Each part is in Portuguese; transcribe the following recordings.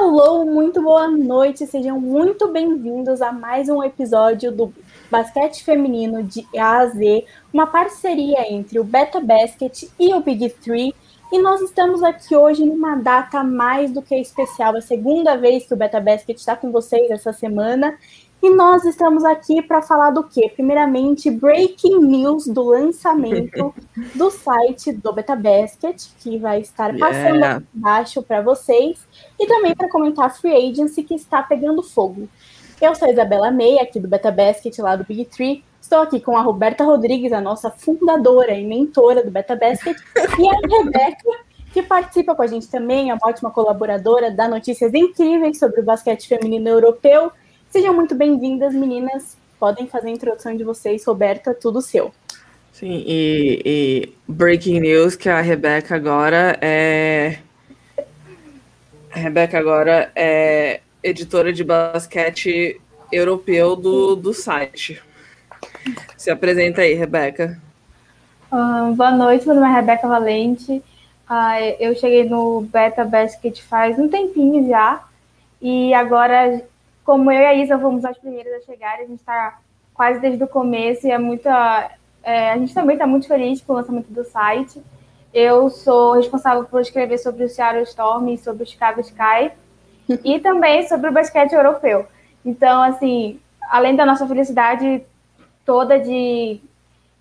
Alô, muito boa noite, sejam muito bem-vindos a mais um episódio do Basquete Feminino de A a Z, uma parceria entre o Beta Basket e o Big Three. E nós estamos aqui hoje numa data mais do que especial, a segunda vez que o Beta Basket está com vocês essa semana. E nós estamos aqui para falar do quê? Primeiramente, breaking news do lançamento do site do Beta Basket, que vai estar passando yeah. aqui embaixo para vocês, e também para comentar a Free Agency que está pegando fogo. Eu sou a Isabela Meia, aqui do Beta Basket, lá do Big Tree. Estou aqui com a Roberta Rodrigues, a nossa fundadora e mentora do Beta Basket, e a Rebeca, que participa com a gente também, é uma ótima colaboradora, dá notícias incríveis sobre o basquete feminino europeu Sejam muito bem-vindas, meninas. Podem fazer a introdução de vocês, Roberta, tudo seu. Sim, e, e breaking news que a Rebeca agora é. A Rebeca agora é editora de basquete europeu do, do site. Se apresenta aí, Rebeca. Uh, boa noite, meu nome é Rebeca Valente. Uh, eu cheguei no Beta Basket faz um tempinho já. E agora como eu e a Isa fomos as primeiras a chegar, a gente está quase desde o começo e é muita. É, a gente também está muito feliz com o lançamento do site. Eu sou responsável por escrever sobre o Seattle Storm e sobre o Chicago Sky e também sobre o basquete europeu. Então, assim, além da nossa felicidade toda de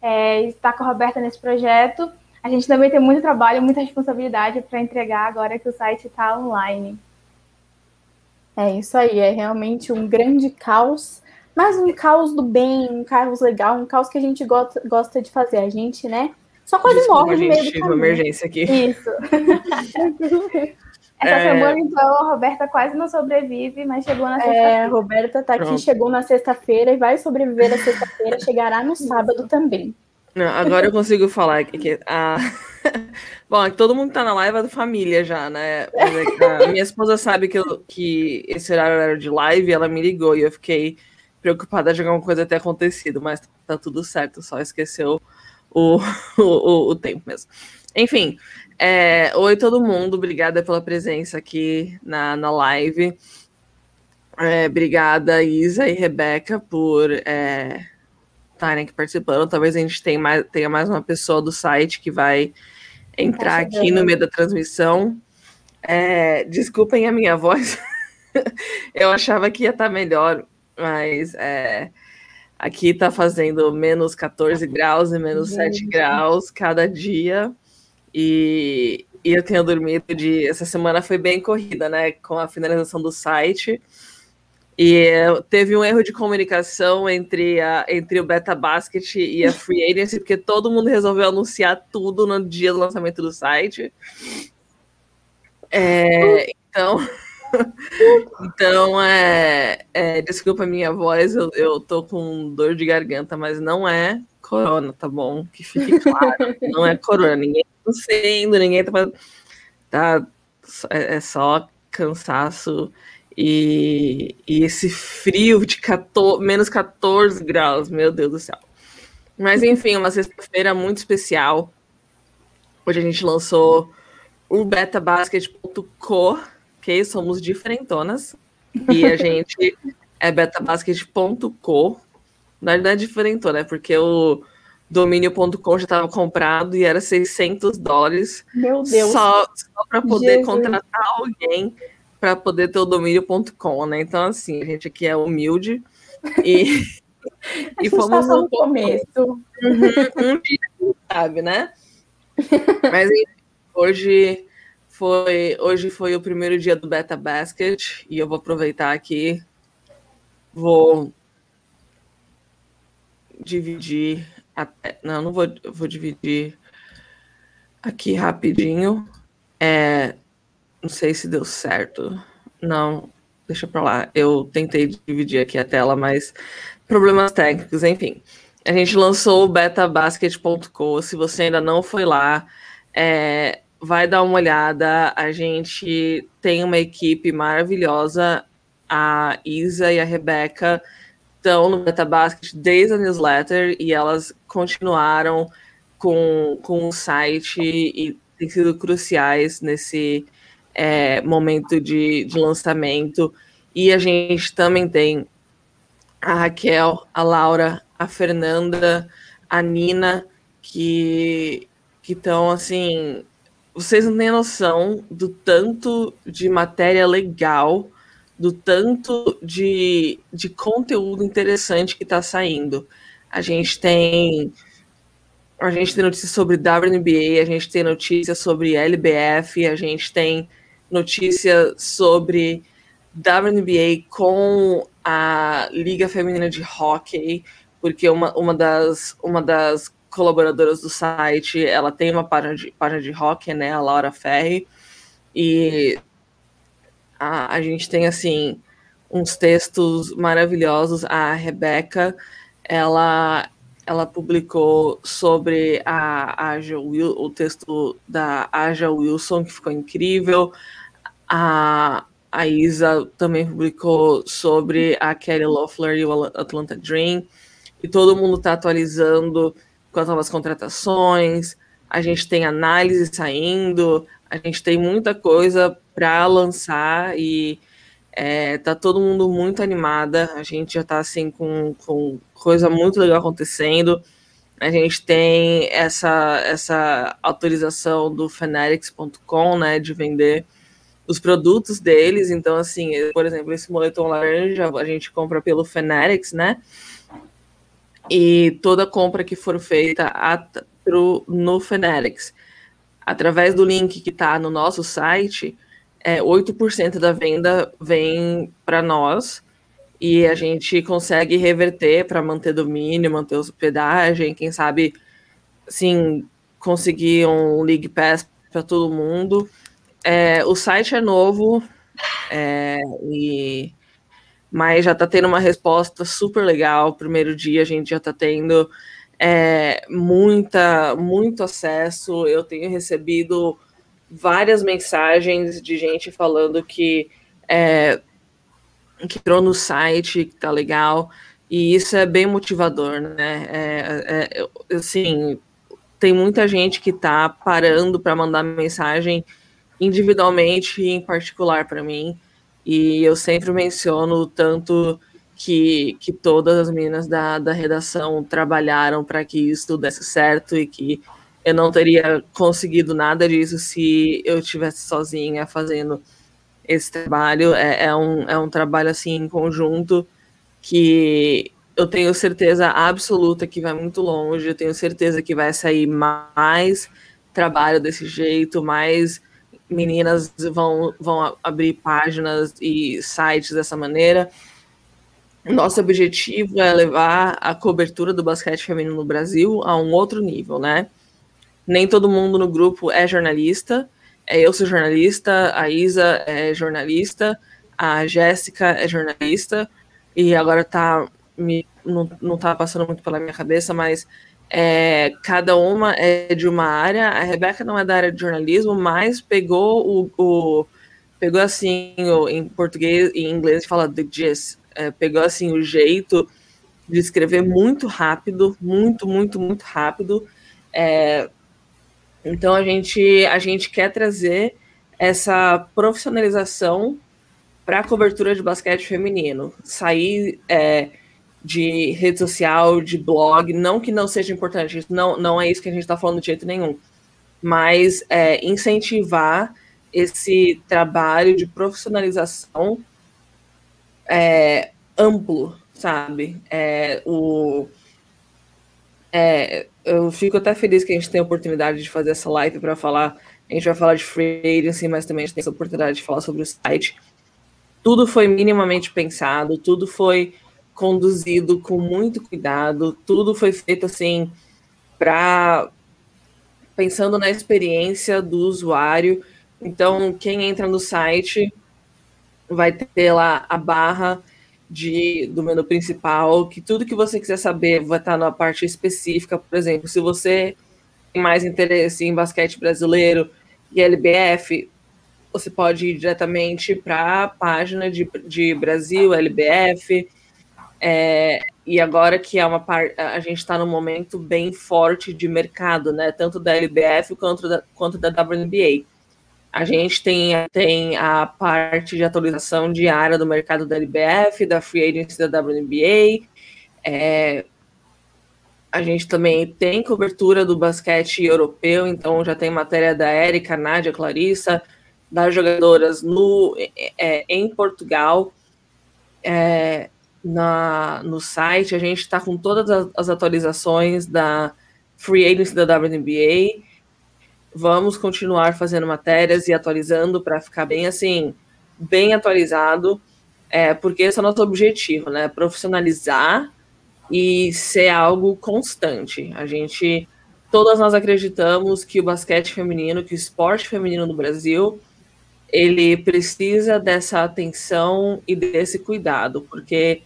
é, estar com a Roberta nesse projeto, a gente também tem muito trabalho, muita responsabilidade para entregar agora que o site está online. É isso aí, é realmente um grande caos, mas um caos do bem, um caos legal, um caos que a gente gosta, gosta de fazer. A gente, né? Só quase Desculpa, morre no meio do caminho. emergência aqui. Isso. Essa é... semana, então, a Roberta quase não sobrevive, mas chegou na sexta-feira. É, a Roberta tá aqui, Pronto. chegou na sexta-feira e vai sobreviver na sexta-feira, chegará no sábado também. Não, agora eu consigo falar que a. Bom, é todo mundo tá na live é da família já, né? É a minha esposa sabe que, eu, que esse horário era de live ela me ligou e eu fiquei preocupada de alguma coisa ter acontecido, mas tá tudo certo, só esqueceu o, o, o tempo mesmo. Enfim, é, oi todo mundo, obrigada pela presença aqui na, na live. É, obrigada, Isa e Rebeca, por é, estarem aqui participando. Talvez a gente tenha mais, tenha mais uma pessoa do site que vai entrar aqui no meio da transmissão. É, desculpem a minha voz. eu achava que ia estar tá melhor, mas é, aqui está fazendo menos 14 graus e menos 7 graus cada dia. E, e eu tenho dormido de. Essa semana foi bem corrida, né? Com a finalização do site. E teve um erro de comunicação entre, a, entre o Beta Basket e a Free Agency, porque todo mundo resolveu anunciar tudo no dia do lançamento do site. É, então, então é, é, desculpa a minha voz, eu, eu tô com dor de garganta, mas não é corona, tá bom? Que fique claro, não é corona, ninguém tossindo, ninguém tá, tá é, é só cansaço e, e esse frio de 14, menos 14 graus, meu Deus do céu. Mas enfim, uma sexta-feira muito especial. Hoje a gente lançou o betabasket.co, que somos diferentonas. E a gente é betabasket.co. Na verdade, é diferentona, é porque o domínio.com já estava comprado e era 600 dólares. Meu Deus. Só, só para poder Jesus. contratar alguém para poder ter o domínio.com, né? Então, assim, a gente aqui é humilde e, e fomos no começo. Uhum, um dia, sabe, né? Mas hoje foi hoje foi o primeiro dia do Beta Basket e eu vou aproveitar aqui, vou dividir até, não, não vou, vou dividir aqui rapidinho. É, não sei se deu certo. Não, deixa pra lá. Eu tentei dividir aqui a tela, mas problemas técnicos, enfim. A gente lançou o betabasket.co. Se você ainda não foi lá, é, vai dar uma olhada. A gente tem uma equipe maravilhosa. A Isa e a Rebeca estão no Betabasket desde a newsletter e elas continuaram com, com o site e têm sido cruciais nesse é, momento de, de lançamento. E a gente também tem a Raquel, a Laura, a Fernanda, a Nina, que estão assim. Vocês não têm noção do tanto de matéria legal, do tanto de, de conteúdo interessante que está saindo. A gente tem a gente tem notícias sobre WNBA, a gente tem notícias sobre LBF, a gente tem notícia sobre WNBA com a Liga Feminina de Hockey, porque uma, uma, das, uma das colaboradoras do site, ela tem uma página de, página de hockey, né, a Laura Ferri, e a, a gente tem, assim, uns textos maravilhosos. A Rebeca, ela, ela publicou sobre a Aja o texto da Aja Wilson, que ficou incrível. A, a Isa também publicou sobre a Kelly Loeffler e o Atlanta Dream. E todo mundo está atualizando com as novas contratações. A gente tem análise saindo, a gente tem muita coisa para lançar e é, tá todo mundo muito animada. A gente já está assim com, com coisa muito legal acontecendo. A gente tem essa, essa autorização do Fanatics.com, né, de vender os produtos deles. Então, assim, por exemplo, esse moletom laranja a gente compra pelo Fanatics, né? E toda compra que for feita at, pro, no Fanatics, através do link que está no nosso site, é, 8% da venda vem para nós e a gente consegue reverter para manter domínio, manter hospedagem, quem sabe, sim, conseguir um League Pass para todo mundo. É, o site é novo, é, e, mas já está tendo uma resposta super legal. Primeiro dia a gente já está tendo é, muita, muito acesso. Eu tenho recebido várias mensagens de gente falando que é, que entrou no site, que tá legal, e isso é bem motivador, né? É, é, assim, tem muita gente que tá parando para mandar mensagem individualmente e em particular para mim, e eu sempre menciono tanto que, que todas as meninas da, da redação trabalharam para que isso desse certo e que eu não teria conseguido nada disso se eu estivesse sozinha fazendo esse trabalho. É, é, um, é um trabalho assim em conjunto que eu tenho certeza absoluta que vai muito longe, eu tenho certeza que vai sair mais trabalho desse jeito, mais meninas vão, vão abrir páginas e sites dessa maneira. Nosso objetivo é levar a cobertura do basquete feminino no Brasil a um outro nível, né? Nem todo mundo no grupo é jornalista. É, eu sou jornalista, a Isa é jornalista, a Jéssica é jornalista, e agora tá me, não, não tá passando muito pela minha cabeça, mas é, cada uma é de uma área. A Rebeca não é da área de jornalismo, mas pegou o, o pegou assim o, em português e em inglês fala the gist, é, pegou assim o jeito de escrever muito rápido, muito, muito, muito rápido. É, então a gente, a gente quer trazer essa profissionalização para a cobertura de basquete feminino. Sair é, de rede social, de blog, não que não seja importante, não, não é isso que a gente está falando de jeito nenhum, mas é, incentivar esse trabalho de profissionalização é, amplo, sabe? É, o, é, eu fico até feliz que a gente tem a oportunidade de fazer essa live para falar. A gente vai falar de free agency, mas também a gente tem essa oportunidade de falar sobre o site. Tudo foi minimamente pensado, tudo foi conduzido com muito cuidado, tudo foi feito assim para pensando na experiência do usuário. Então, quem entra no site vai ter lá a barra de, do menu principal, que tudo que você quiser saber vai estar na parte específica. Por exemplo, se você tem mais interesse em basquete brasileiro e LBF, você pode ir diretamente para a página de, de Brasil, LBF. É, e agora que é uma parte, a gente está num momento bem forte de mercado, né? Tanto da LBF quanto da, quanto da WNBA. A gente tem, tem a parte de atualização diária do mercado da LBF, da Free Agency da WNBA. É, a gente também tem cobertura do basquete europeu, então já tem matéria da Érica, Nádia, Clarissa, das jogadoras no, é, em Portugal. É, na, no site, a gente está com todas as, as atualizações da Free Agency da WNBA. Vamos continuar fazendo matérias e atualizando para ficar bem assim, bem atualizado, é, porque esse é o nosso objetivo, né? Profissionalizar e ser algo constante. A gente, todas nós acreditamos que o basquete feminino, que o esporte feminino no Brasil, ele precisa dessa atenção e desse cuidado, porque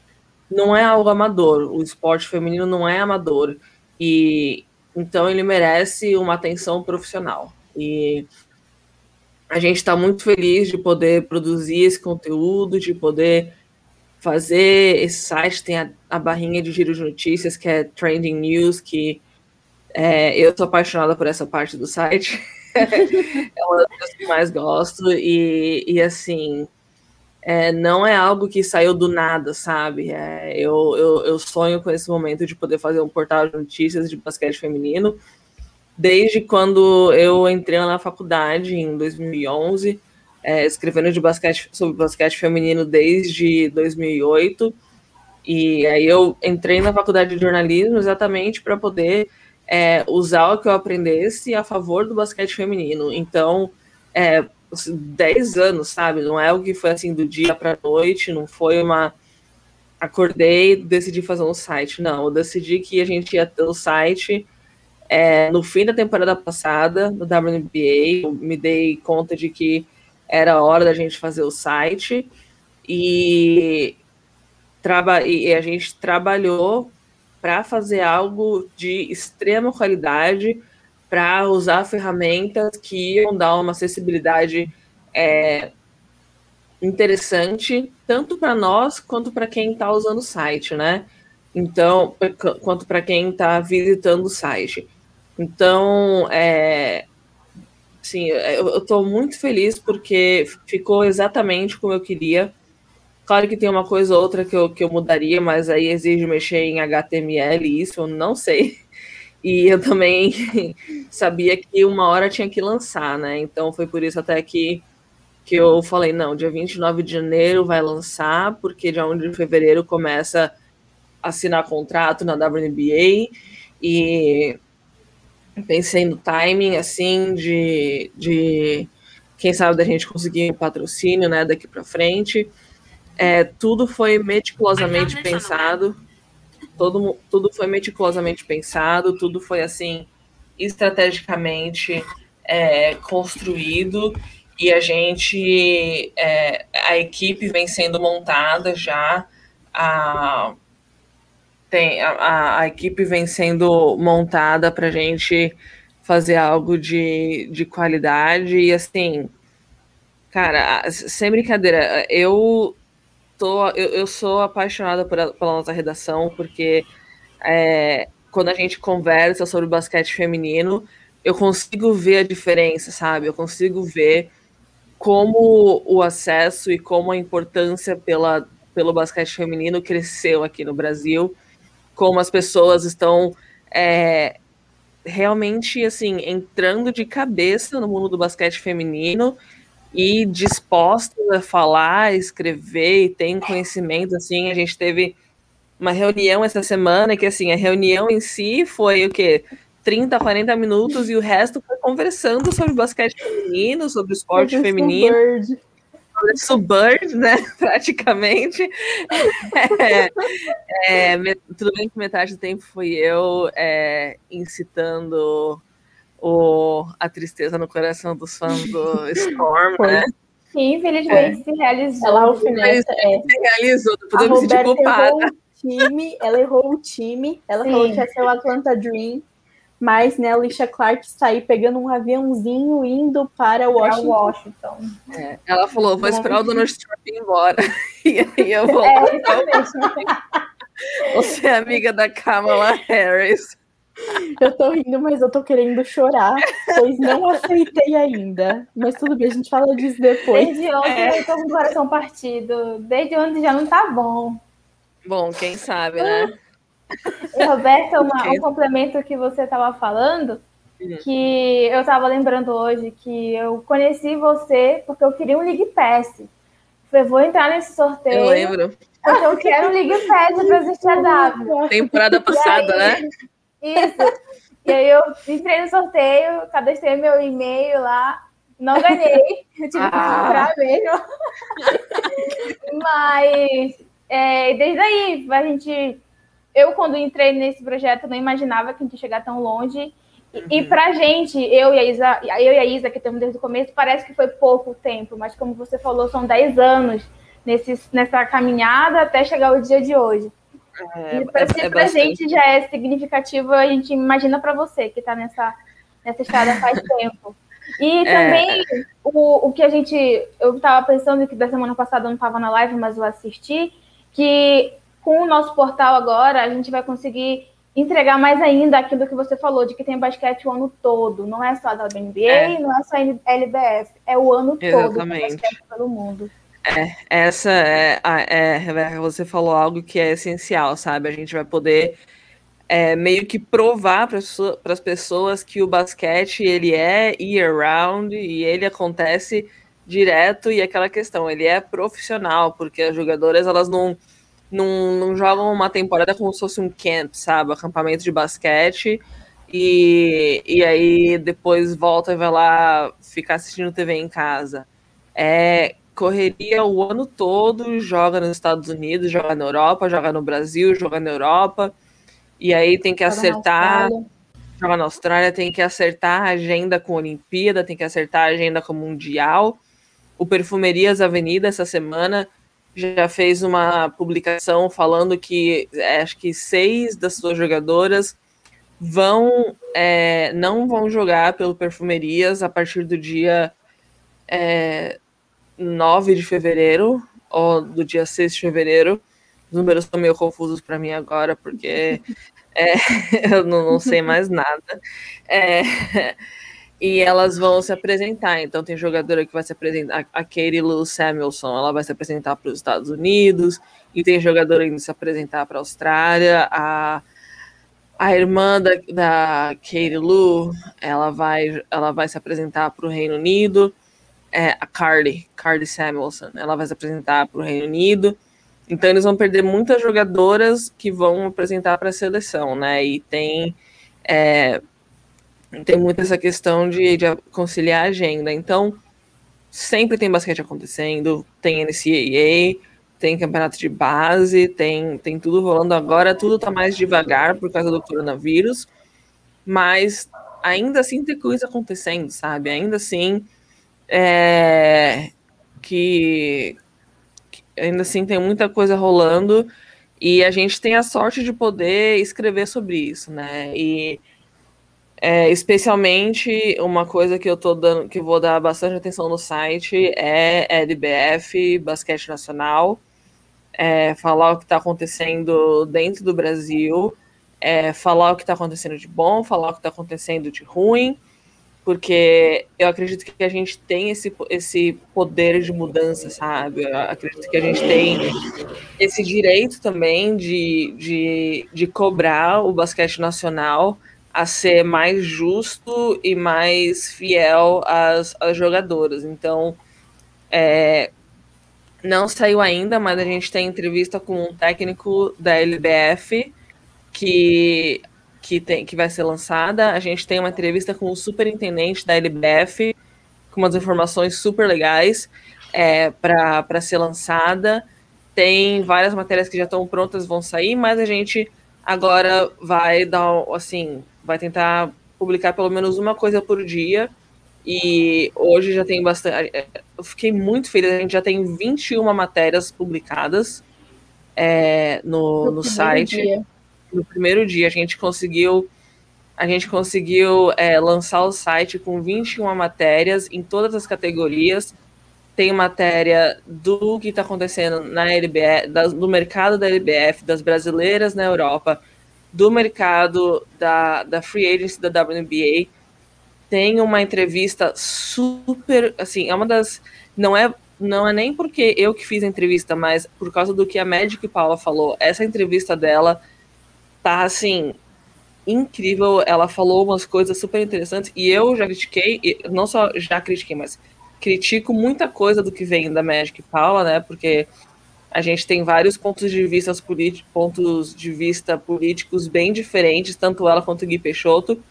não é algo amador. O esporte feminino não é amador e então ele merece uma atenção profissional. E a gente está muito feliz de poder produzir esse conteúdo, de poder fazer esse site. Tem a, a barrinha de giro de notícias, que é Trending News, que é, eu sou apaixonada por essa parte do site. é uma das coisas que mais gosto. E, e assim, é, não é algo que saiu do nada, sabe? É, eu, eu, eu, sonho com esse momento de poder fazer um portal de notícias de basquete feminino. Desde quando eu entrei na faculdade, em 2011, é, escrevendo de basquete, sobre basquete feminino desde 2008. E aí eu entrei na faculdade de jornalismo exatamente para poder é, usar o que eu aprendesse a favor do basquete feminino. Então, é, 10 anos, sabe? Não é algo que foi assim do dia para noite, não foi uma. Acordei, decidi fazer um site. Não, eu decidi que a gente ia ter o um site é, no fim da temporada passada, no WNBA. Eu me dei conta de que era hora da gente fazer o site e, traba e a gente trabalhou para fazer algo de extrema qualidade para usar ferramentas que iam dar uma acessibilidade é, interessante, tanto para nós quanto para quem está usando o site, né? Então, quanto para quem está visitando o site. Então, é, sim, eu estou muito feliz porque ficou exatamente como eu queria. Claro que tem uma coisa ou outra que eu, que eu mudaria, mas aí exige mexer em HTML, isso eu não sei. E eu também sabia que uma hora tinha que lançar, né? Então foi por isso até que, que eu falei, não, dia 29 de janeiro vai lançar, porque dia 1 de fevereiro começa a assinar contrato na WNBA e pensei no timing, assim, de, de quem sabe da gente conseguir um patrocínio, né, daqui para frente. É, tudo foi meticulosamente pensado todo, tudo foi meticulosamente pensado, tudo foi assim estrategicamente é, construído e a gente é, a equipe vem sendo montada já a tem a, a equipe vem sendo montada para a gente fazer algo de, de qualidade e assim cara sem brincadeira eu tô, eu, eu sou apaixonada por, pela nossa redação, porque é, quando a gente conversa sobre basquete feminino, eu consigo ver a diferença, sabe? Eu consigo ver como o acesso e como a importância pela, pelo basquete feminino cresceu aqui no Brasil, como as pessoas estão é, realmente assim entrando de cabeça no mundo do basquete feminino e dispostos a falar, escrever e tem conhecimento, assim, a gente teve uma reunião essa semana que, assim, a reunião em si foi o quê? 30, 40 minutos e o resto foi conversando sobre basquete feminino, sobre esporte sobre feminino. Subbird, né? Praticamente. É, é, tudo bem que metade do tempo fui eu é, incitando o, a tristeza no coração dos fãs do Storm, né? Sim, infelizmente é. se realizou. Ela alfineta, é. Se realizou, depois eu me senti culpada. Time, ela errou o time, ela Sim. falou que ia ser o Atlanta Dream, mas né, a Alicia Clark está aí pegando um aviãozinho indo para Washington. Washington. É, ela falou, vou esperar o Donald Trump ir embora. E aí eu vou. É, exatamente. Você é amiga da Kamala Harris. Eu tô rindo, mas eu tô querendo chorar, pois não aceitei ainda. Mas tudo bem, a gente fala disso depois. Desde ontem é. eu tô com o coração partido. Desde ontem já não tá bom. Bom, quem sabe, né? E, Roberta, uma, um complemento que você estava falando, hum. que eu estava lembrando hoje, que eu conheci você porque eu queria um League Pass. Falei, vou entrar nesse sorteio. Eu lembro. Porque eu quero um League Pass para assistir a W. Temporada passada, aí, né? Isso. E aí eu entrei no sorteio, cadastrei meu e-mail lá, não ganhei, eu tive que ah. comprar mesmo. Mas é, desde aí, a gente. Eu, quando entrei nesse projeto, não imaginava que a gente ia chegar tão longe. Uhum. E, pra gente, eu e a Isa, eu e a Isa, que estamos desde o começo, parece que foi pouco tempo, mas como você falou, são 10 anos nesse, nessa caminhada até chegar o dia de hoje. É, e pra, é, é gente já é significativo, a gente imagina para você que está nessa, nessa estrada faz tempo. E é. também é. o, o que a gente. Eu estava pensando que da semana passada eu não estava na live, mas eu assisti, que com o nosso portal agora a gente vai conseguir entregar mais ainda aquilo que você falou, de que tem basquete o ano todo. Não é só da WNBA, é. não é só LBF, é o ano Exatamente. todo basquete pelo mundo. É, essa é, é, Rebeca, você falou algo que é essencial, sabe? A gente vai poder é, meio que provar para as pessoas que o basquete ele é year round e ele acontece direto e aquela questão, ele é profissional, porque as jogadoras elas não, não, não jogam uma temporada como se fosse um camp, sabe? Acampamento de basquete. E, e aí depois volta e vai lá ficar assistindo TV em casa. É, correria o ano todo, joga nos Estados Unidos, joga na Europa, joga no Brasil, joga na Europa, e aí tem que joga acertar. Na joga na Austrália, tem que acertar a agenda com a Olimpíada, tem que acertar a agenda com o Mundial. O Perfumerias Avenida, essa semana, já fez uma publicação falando que é, acho que seis das suas jogadoras vão é, não vão jogar pelo Perfumerias a partir do dia é, 9 de fevereiro, ou do dia 6 de fevereiro. Os números estão meio confusos para mim agora, porque é, eu não, não, sei mais nada. É, e elas vão se apresentar. Então, tem jogadora que vai se apresentar, a Katie Lou Samuelson, ela vai se apresentar para os Estados Unidos, e tem jogadora indo se apresentar para a Austrália. A, a irmã da, da Katie Lou, ela vai, ela vai se apresentar para o Reino Unido é, a Carly, Carly Samuelson. Ela vai se apresentar para o Reino Unido. Então eles vão perder muitas jogadoras que vão apresentar para a seleção, né? E tem é, tem muito essa questão de, de conciliar a agenda. Então sempre tem basquete acontecendo, tem NCAA, tem campeonato de base, tem, tem tudo rolando agora. Tudo está mais devagar por causa do coronavírus, mas ainda assim tem coisa acontecendo, sabe? Ainda assim é, que, que ainda assim tem muita coisa rolando e a gente tem a sorte de poder escrever sobre isso, né? E é, especialmente uma coisa que eu tô dando, que vou dar bastante atenção no site é LBF, Basquete Nacional, é, falar o que está acontecendo dentro do Brasil, é, falar o que está acontecendo de bom, falar o que está acontecendo de ruim, porque eu acredito que a gente tem esse, esse poder de mudança, sabe? Eu acredito que a gente tem esse direito também de, de, de cobrar o basquete nacional a ser mais justo e mais fiel às, às jogadoras. Então, é, não saiu ainda, mas a gente tem entrevista com um técnico da LBF que que, tem, que vai ser lançada. A gente tem uma entrevista com o superintendente da LBF, com umas informações super legais é, para ser lançada. Tem várias matérias que já estão prontas, vão sair, mas a gente agora vai dar, assim, vai tentar publicar pelo menos uma coisa por dia. E hoje já tem bastante. É, eu fiquei muito feliz, a gente já tem 21 matérias publicadas é, no, no site. Dia no primeiro dia a gente conseguiu a gente conseguiu é, lançar o site com 21 matérias em todas as categorias. Tem matéria do que está acontecendo na LBF, da, do mercado da LBF, das brasileiras na Europa, do mercado da, da free agency da WNBA. Tem uma entrevista super, assim, é uma das, não é não é nem porque eu que fiz a entrevista, mas por causa do que a Magic Paula falou. Essa entrevista dela tá assim incrível. Ela falou umas coisas super interessantes e eu já critiquei, não só já critiquei, mas critico muita coisa do que vem da Magic Paula, né? Porque a gente tem vários pontos de vista pontos de vista políticos bem diferentes, tanto ela quanto o Gui Peixoto.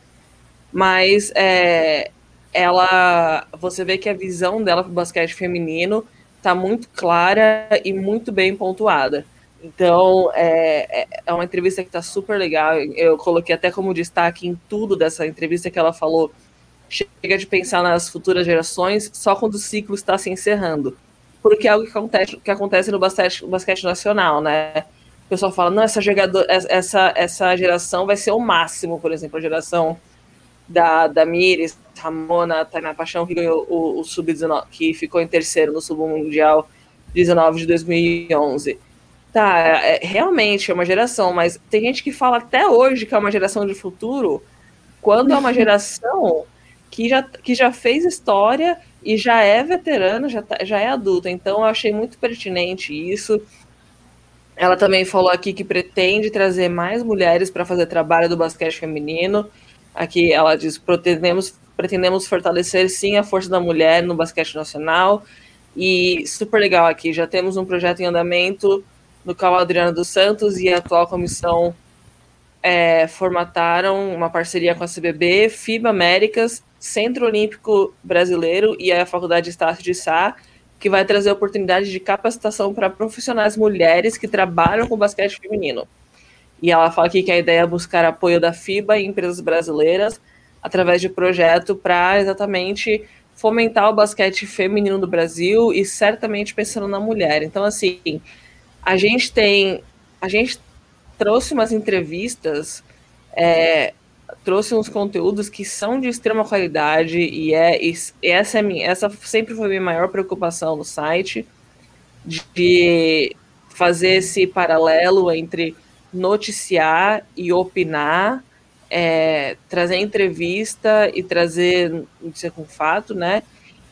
Mas é, ela, você vê que a visão dela para o basquete feminino está muito clara e muito bem pontuada. Então, é, é, é uma entrevista que está super legal. Eu coloquei até como destaque em tudo dessa entrevista que ela falou. Chega de pensar nas futuras gerações só quando o ciclo está se encerrando. Porque é algo que acontece, que acontece no, basquete, basquete nacional, né? O pessoal fala, não, essa, jogador, essa, essa geração vai ser o máximo, por exemplo, a geração da, da Mires, Ramona, Tainá Paixão, que ganhou o, o Sub-19, que ficou em terceiro no Sub-Mundial 19 de 2011 Tá, é, realmente é uma geração, mas tem gente que fala até hoje que é uma geração de futuro, quando é uma geração que já, que já fez história e já é veterana, já, tá, já é adulta. Então eu achei muito pertinente isso. Ela também falou aqui que pretende trazer mais mulheres para fazer trabalho do basquete feminino. Aqui ela diz: pretendemos, pretendemos fortalecer sim a força da mulher no basquete nacional. E super legal aqui, já temos um projeto em andamento no qual Adriana dos Santos e a atual comissão é, formataram uma parceria com a CBB, FIBA Américas, Centro Olímpico Brasileiro e a Faculdade de Estácio de Sá, que vai trazer oportunidades de capacitação para profissionais mulheres que trabalham com basquete feminino. E ela fala aqui que a ideia é buscar apoio da FIBA e empresas brasileiras através de projeto para exatamente fomentar o basquete feminino do Brasil e certamente pensando na mulher. Então, assim, a gente tem. A gente trouxe umas entrevistas, é, trouxe uns conteúdos que são de extrema qualidade e, é, e essa, é minha, essa sempre foi a minha maior preocupação no site, de fazer esse paralelo entre noticiar e opinar, é, trazer entrevista e trazer notícia com fato, né?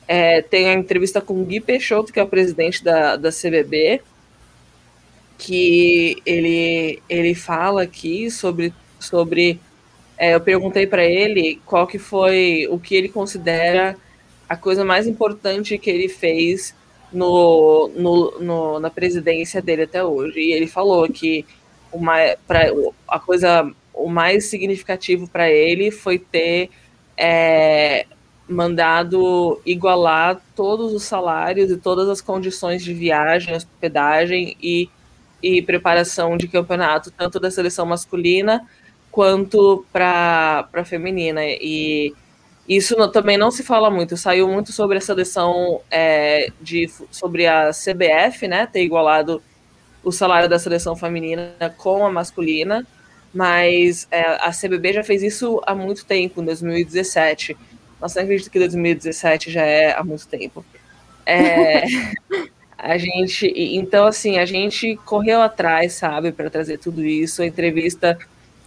É, tem a entrevista com Gui Peixoto, que é o presidente da, da CBB, que ele, ele fala aqui sobre, sobre é, eu perguntei para ele qual que foi o que ele considera a coisa mais importante que ele fez no, no, no na presidência dele até hoje. E ele falou que uma, pra, a coisa o mais significativo para ele foi ter é, mandado igualar todos os salários e todas as condições de viagem, hospedagem e e preparação de campeonato, tanto da seleção masculina quanto para a feminina. E isso não, também não se fala muito. Saiu muito sobre a seleção é, de sobre a CBF, né? Ter igualado o salário da seleção feminina com a masculina, mas é, a CBB já fez isso há muito tempo, em 2017. Nossa, não acredito que 2017 já é há muito tempo. É, A gente, então assim, a gente correu atrás, sabe, para trazer tudo isso. A entrevista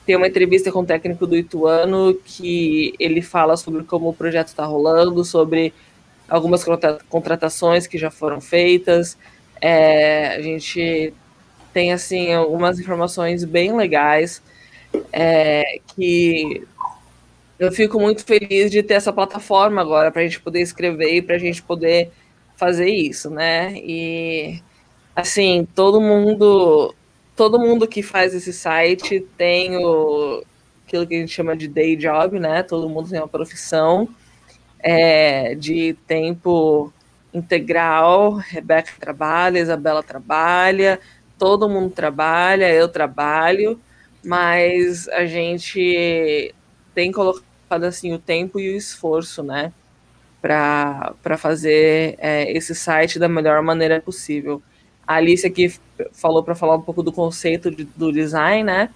tem uma entrevista com o técnico do Ituano que ele fala sobre como o projeto está rolando, sobre algumas contratações que já foram feitas. É, a gente tem assim algumas informações bem legais é, que eu fico muito feliz de ter essa plataforma agora para a gente poder escrever e para a gente poder fazer isso, né? E assim, todo mundo, todo mundo que faz esse site tem o aquilo que a gente chama de day job, né? Todo mundo tem uma profissão é, de tempo integral. Rebeca trabalha, Isabela trabalha, todo mundo trabalha, eu trabalho, mas a gente tem colocado assim o tempo e o esforço, né? Para fazer é, esse site da melhor maneira possível. A Alice aqui falou para falar um pouco do conceito de, do design, né?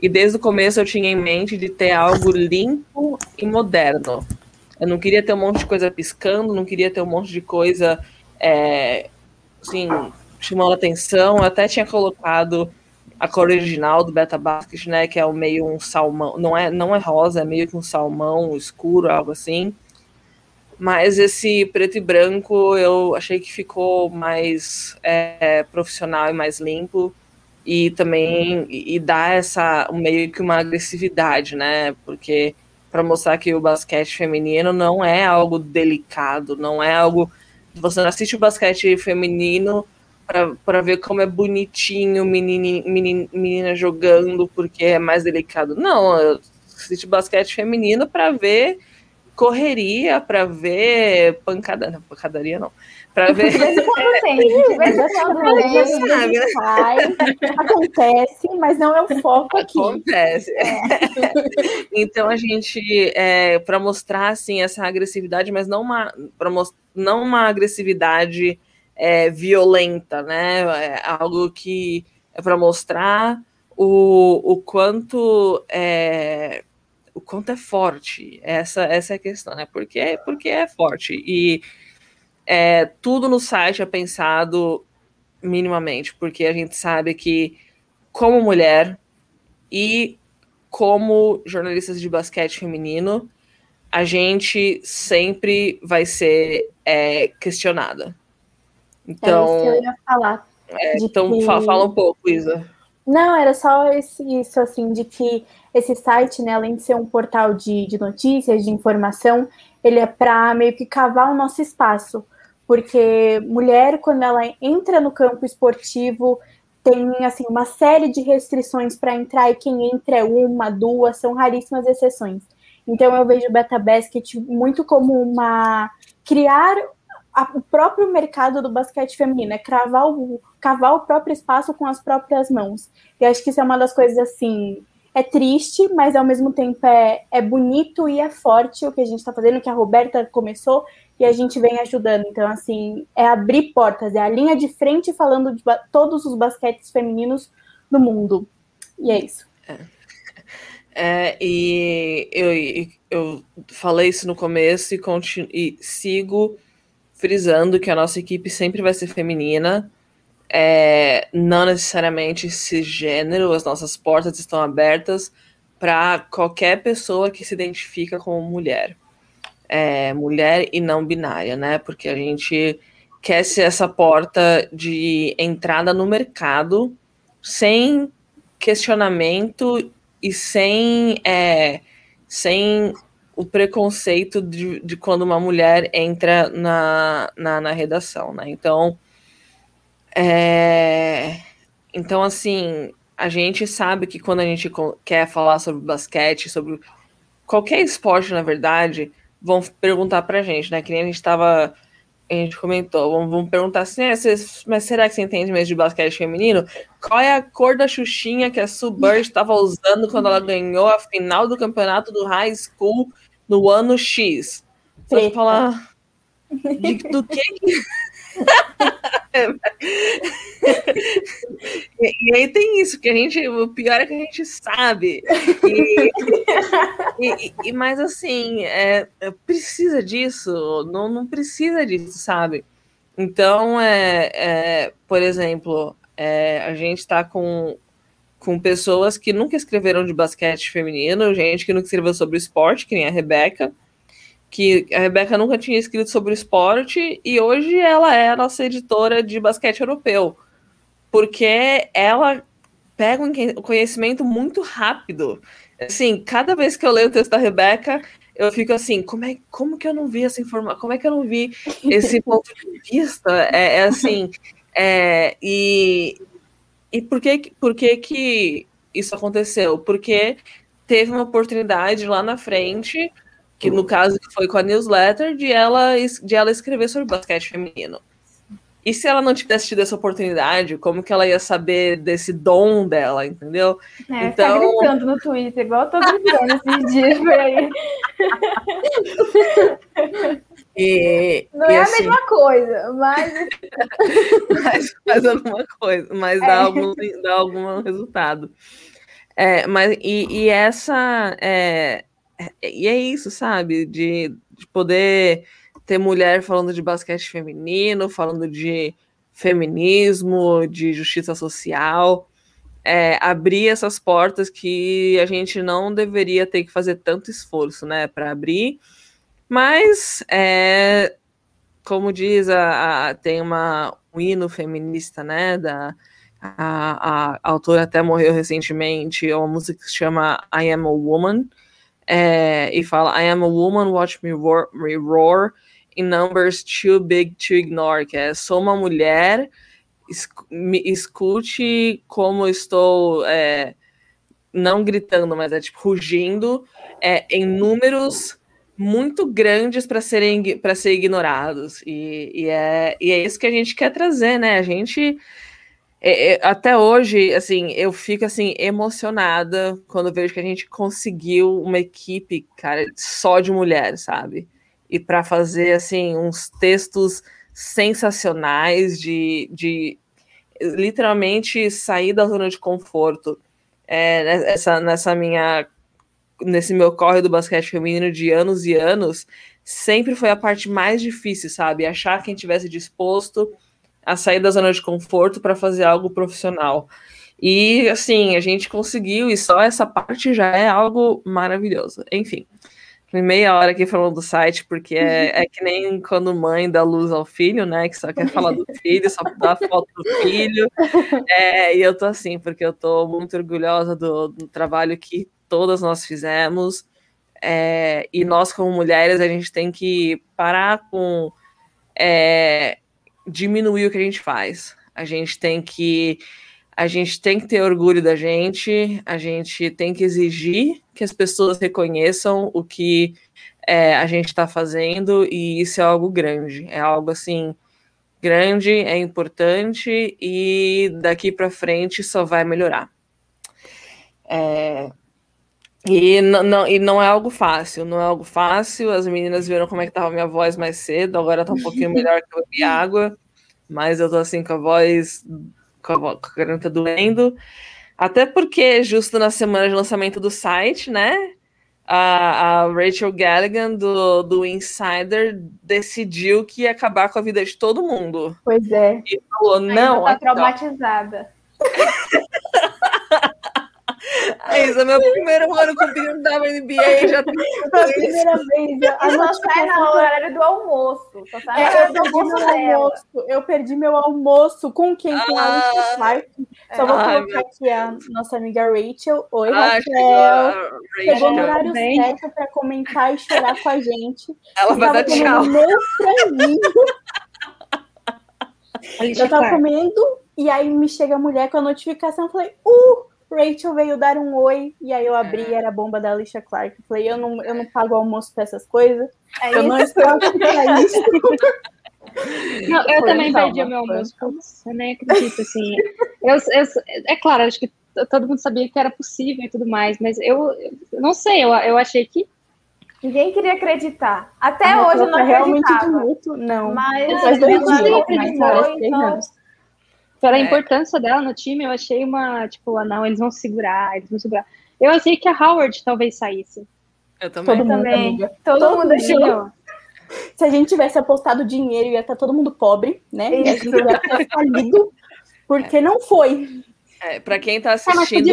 E desde o começo eu tinha em mente de ter algo limpo e moderno. Eu não queria ter um monte de coisa piscando, não queria ter um monte de coisa é, assim, chamando atenção. Eu até tinha colocado a cor original do Beta Basket, né? Que é o meio um salmão, não é, não é rosa, é meio que um salmão escuro, algo assim. Mas esse preto e branco eu achei que ficou mais é, profissional e mais limpo e também e, dá essa meio que uma agressividade, né? Porque para mostrar que o basquete feminino não é algo delicado, não é algo você não assiste o basquete feminino para ver como é bonitinho menina, menina, menina jogando porque é mais delicado. Não, eu assisto basquete feminino para ver correria, para ver pancada, não, pancadaria não, para ver. De vez em quando tem, de vez em quando faz, acontece, mas não é o foco aqui. Acontece. É. então a gente, é, para mostrar assim essa agressividade, mas não uma, para não uma agressividade é, violenta, né? É algo que é para mostrar o, o quanto é o quanto é forte. Essa, essa é a questão, né? Porque, porque é forte. E é, tudo no site é pensado minimamente, porque a gente sabe que, como mulher e como jornalistas de basquete feminino, a gente sempre vai ser é, questionada. Então, é eu ia falar. É, então, que... fala um pouco, Isa. Não, era só isso, assim, de que esse site, né, além de ser um portal de, de notícias, de informação, ele é para meio que cavar o nosso espaço. Porque mulher, quando ela entra no campo esportivo, tem assim uma série de restrições para entrar e quem entra é uma, duas, são raríssimas exceções. Então eu vejo o Beta Basket muito como uma criar a, o próprio mercado do basquete feminino, é cravar o, cavar o próprio espaço com as próprias mãos. E acho que isso é uma das coisas assim. É triste, mas ao mesmo tempo é, é bonito e é forte o que a gente está fazendo, que a Roberta começou e a gente vem ajudando. Então, assim, é abrir portas, é a linha de frente falando de todos os basquetes femininos do mundo. E é isso. É. É, e eu, eu falei isso no começo e, continuo, e sigo frisando que a nossa equipe sempre vai ser feminina, é, não necessariamente cisgênero, as nossas portas estão abertas para qualquer pessoa que se identifica como mulher. É, mulher e não binária, né? Porque a gente quer ser essa porta de entrada no mercado sem questionamento e sem, é, sem o preconceito de, de quando uma mulher entra na, na, na redação, né? Então, é, então, assim, a gente sabe que quando a gente quer falar sobre basquete, sobre qualquer esporte, na verdade, vão perguntar pra gente, né? Que nem a gente tava. A gente comentou, vão, vão perguntar assim, é, mas será que você entende mesmo de basquete feminino? Qual é a cor da Xuxinha que a Sue Bird estava usando quando ela ganhou a final do campeonato do high school no ano X. Você vai falar de, do que. e, e, aí tem isso, que a gente. O pior é que a gente sabe. E, e, e mas assim, é, é, precisa disso, não, não precisa disso, sabe? Então, é, é por exemplo, é, a gente está com com pessoas que nunca escreveram de basquete feminino, gente que nunca escreveu sobre esporte, que nem a Rebeca, que a Rebeca nunca tinha escrito sobre esporte e hoje ela é a nossa editora de basquete europeu, porque ela pega um conhecimento muito rápido. Assim, cada vez que eu leio o texto da Rebeca, eu fico assim, como, é, como que eu não vi essa informação? Como é que eu não vi esse ponto de vista? É, é assim, é, e, e por que, por que, que isso aconteceu? Porque teve uma oportunidade lá na frente, que no caso foi com a newsletter, de ela, de ela escrever sobre basquete feminino. E se ela não tivesse tido essa oportunidade, como que ela ia saber desse dom dela, entendeu? É, então... tá gritando no Twitter, igual eu tô gritando esses dias por aí. E, não e é assim, a mesma coisa, mas. mas faz alguma coisa, mas é. dá, algum, dá algum resultado. É, mas, e, e essa. É, e é isso, sabe? De, de poder ter mulher falando de basquete feminino, falando de feminismo, de justiça social. é, abrir essas portas que a gente não deveria ter que fazer tanto esforço, né, para abrir. Mas, é, como diz, a, a, tem uma, um hino feminista, né, da, a, a, autora até morreu recentemente, é uma música que se chama I Am a Woman, é, e fala I am a woman, watch me roar, me roar in numbers too big to ignore, que é sou uma mulher, me escute como estou é, não gritando, mas é tipo rugindo é, em números muito grandes para serem para ser ignorados e, e, é, e é isso que a gente quer trazer, né? A gente é, é, até hoje, assim, eu fico assim emocionada quando vejo que a gente conseguiu uma equipe, cara, só de mulheres, sabe? E para fazer assim uns textos sensacionais de, de literalmente sair da zona de conforto. É, nessa, nessa minha nesse meu corre do basquete feminino de anos e anos, sempre foi a parte mais difícil, sabe? Achar quem tivesse disposto a sair da zona de conforto para fazer algo profissional. E assim, a gente conseguiu, e só essa parte já é algo maravilhoso. Enfim, meia hora aqui falando do site, porque é, é, que nem quando mãe dá luz ao filho, né? Que só quer falar do filho, só dá foto do filho. É, e eu tô assim, porque eu tô muito orgulhosa do, do trabalho que todas nós fizemos. É, e nós, como mulheres, a gente tem que parar com é, diminuir o que a gente faz. A gente tem que a gente tem que ter orgulho da gente, a gente tem que exigir que as pessoas reconheçam o que é, a gente está fazendo, e isso é algo grande, é algo assim grande, é importante e daqui para frente só vai melhorar. É, e não, não, e não é algo fácil, não é algo fácil. As meninas viram como é que tava a minha voz mais cedo, agora tá um pouquinho melhor que eu bebi água, mas eu tô assim com a voz, com a, com a garganta doendo. Até porque, justo na semana de lançamento do site, né? A, a Rachel Gallagher do, do Insider decidiu que ia acabar com a vida de todo mundo. Pois é. E falou: não. Tá traumatizada. É isso, é meu primeiro ano cobrindo WNBA. Já tem a primeira vez. A só sai na hora do almoço. Só sai é, eu, perdi meu almoço, eu perdi meu almoço com quem? Com ah, a Clark. Só vou ah, colocar aqui a nossa amiga Rachel. Oi, ah, Raquel. Chegou no horário certo para comentar e chorar com a gente. Ela vai dar tchau. Meu franguinho. eu tava comendo e aí me chega a mulher com a notificação. Eu falei, uh! Rachel veio dar um oi, e aí eu abri, é. era a bomba da Alicia Clark. Eu falei, eu não, eu não pago almoço pra essas coisas. É eu isso. não estou aqui pra isso. Não, eu foi, também calma, perdi o meu almoço, eu nem acredito, assim. Eu, eu, é claro, acho que todo mundo sabia que era possível e tudo mais, mas eu, eu não sei, eu, eu achei que Ninguém queria acreditar. Até ah, hoje eu não realmente muito, não. Mas Depois dois dias, acreditou, então, pela é. importância dela no time, eu achei uma, tipo, ah, não, eles vão segurar, eles vão segurar. Eu achei que a Howard talvez saísse. Eu também. Todo mundo, também. Todo, todo mundo achou. Se a gente tivesse apostado dinheiro, ia estar todo mundo pobre, né? Isso. E a gente ia ter falido, porque é. não foi. É, para quem tá ah, assistindo.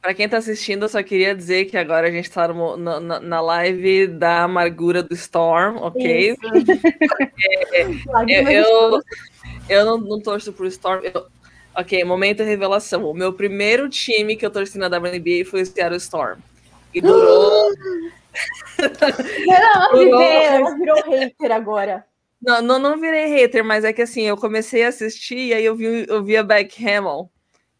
Para quem tá assistindo, eu só queria dizer que agora a gente tá no, na, na live da amargura do Storm, ok? é, eu, eu não, não torço pro Storm. Eu... Ok, momento revelação. O meu primeiro time que eu torci na WNBA foi o Seattle Storm. E durou. não, durou... ela virou hater agora. Não, não, não virei hater, mas é que assim, eu comecei a assistir e aí eu vi, eu vi a Beck Hamill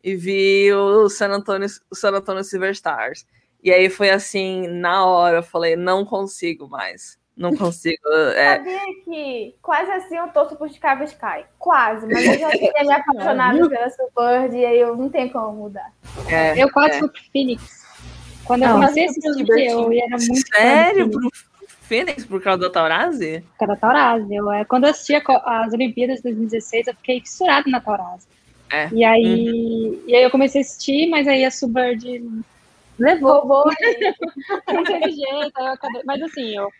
e vi o San Antonio, o San Antonio Silver Stars. E aí foi assim, na hora, eu falei, não consigo mais. Não consigo. É... Sabia que quase assim eu torço pro Chicago Sky. Quase, mas eu já tinha me apaixonado pela Superbird e aí eu não tenho como mudar. É, eu quase é. fui pro Phoenix. Quando eu comecei a assistir, eu era muito. Sério? Pro Phoenix por causa da Taurasi? Por causa da Taurasi. Eu, é, quando eu assisti as Olimpíadas de 2016, eu fiquei fissurado na Taurasi. É. E, aí, uhum. e aí eu comecei a assistir, mas aí a Subbird levou. Não teve jeito. Mas assim, eu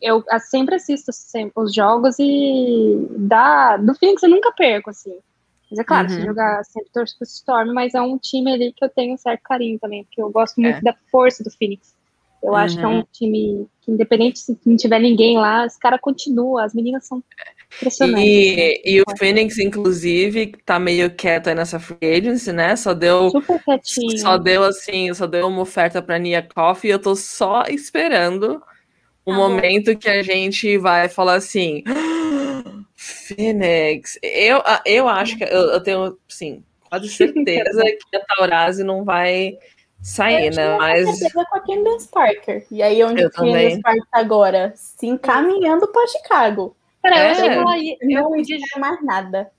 eu sempre assisto sempre os jogos e da, do Phoenix eu nunca perco, assim. Mas é claro, uhum. se jogar sempre torço pro Storm, mas é um time ali que eu tenho um certo carinho também, porque eu gosto muito é. da força do Phoenix. Eu uhum. acho que é um time que, independente se não tiver ninguém lá, os caras continuam, as meninas são impressionantes. E, e o Phoenix, inclusive, tá meio quieto aí nessa free agency, né? Só deu. Super quietinho. Só deu assim, só deu uma oferta pra Nia Coffee e eu tô só esperando o um momento que a gente vai falar assim. Phoenix. Eu, eu acho que eu, eu tenho, sim, quase certeza que a Taurasi não vai sair, eu né? Mas. certeza com a Candace Parker. E aí, onde a Candace Parker tá agora? Se encaminhando para Chicago. Peraí, é. eu achei que ela ia. Não podia... mais nada.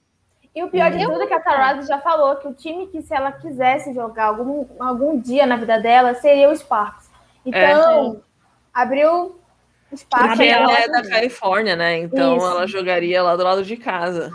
E o pior de tudo é que a Taurasi já falou que o time que, se ela quisesse jogar algum, algum dia na vida dela, seria o Sparks. Então, é. abriu espaço. Porque ela é da Califórnia, né? Então isso. ela jogaria lá do lado de casa.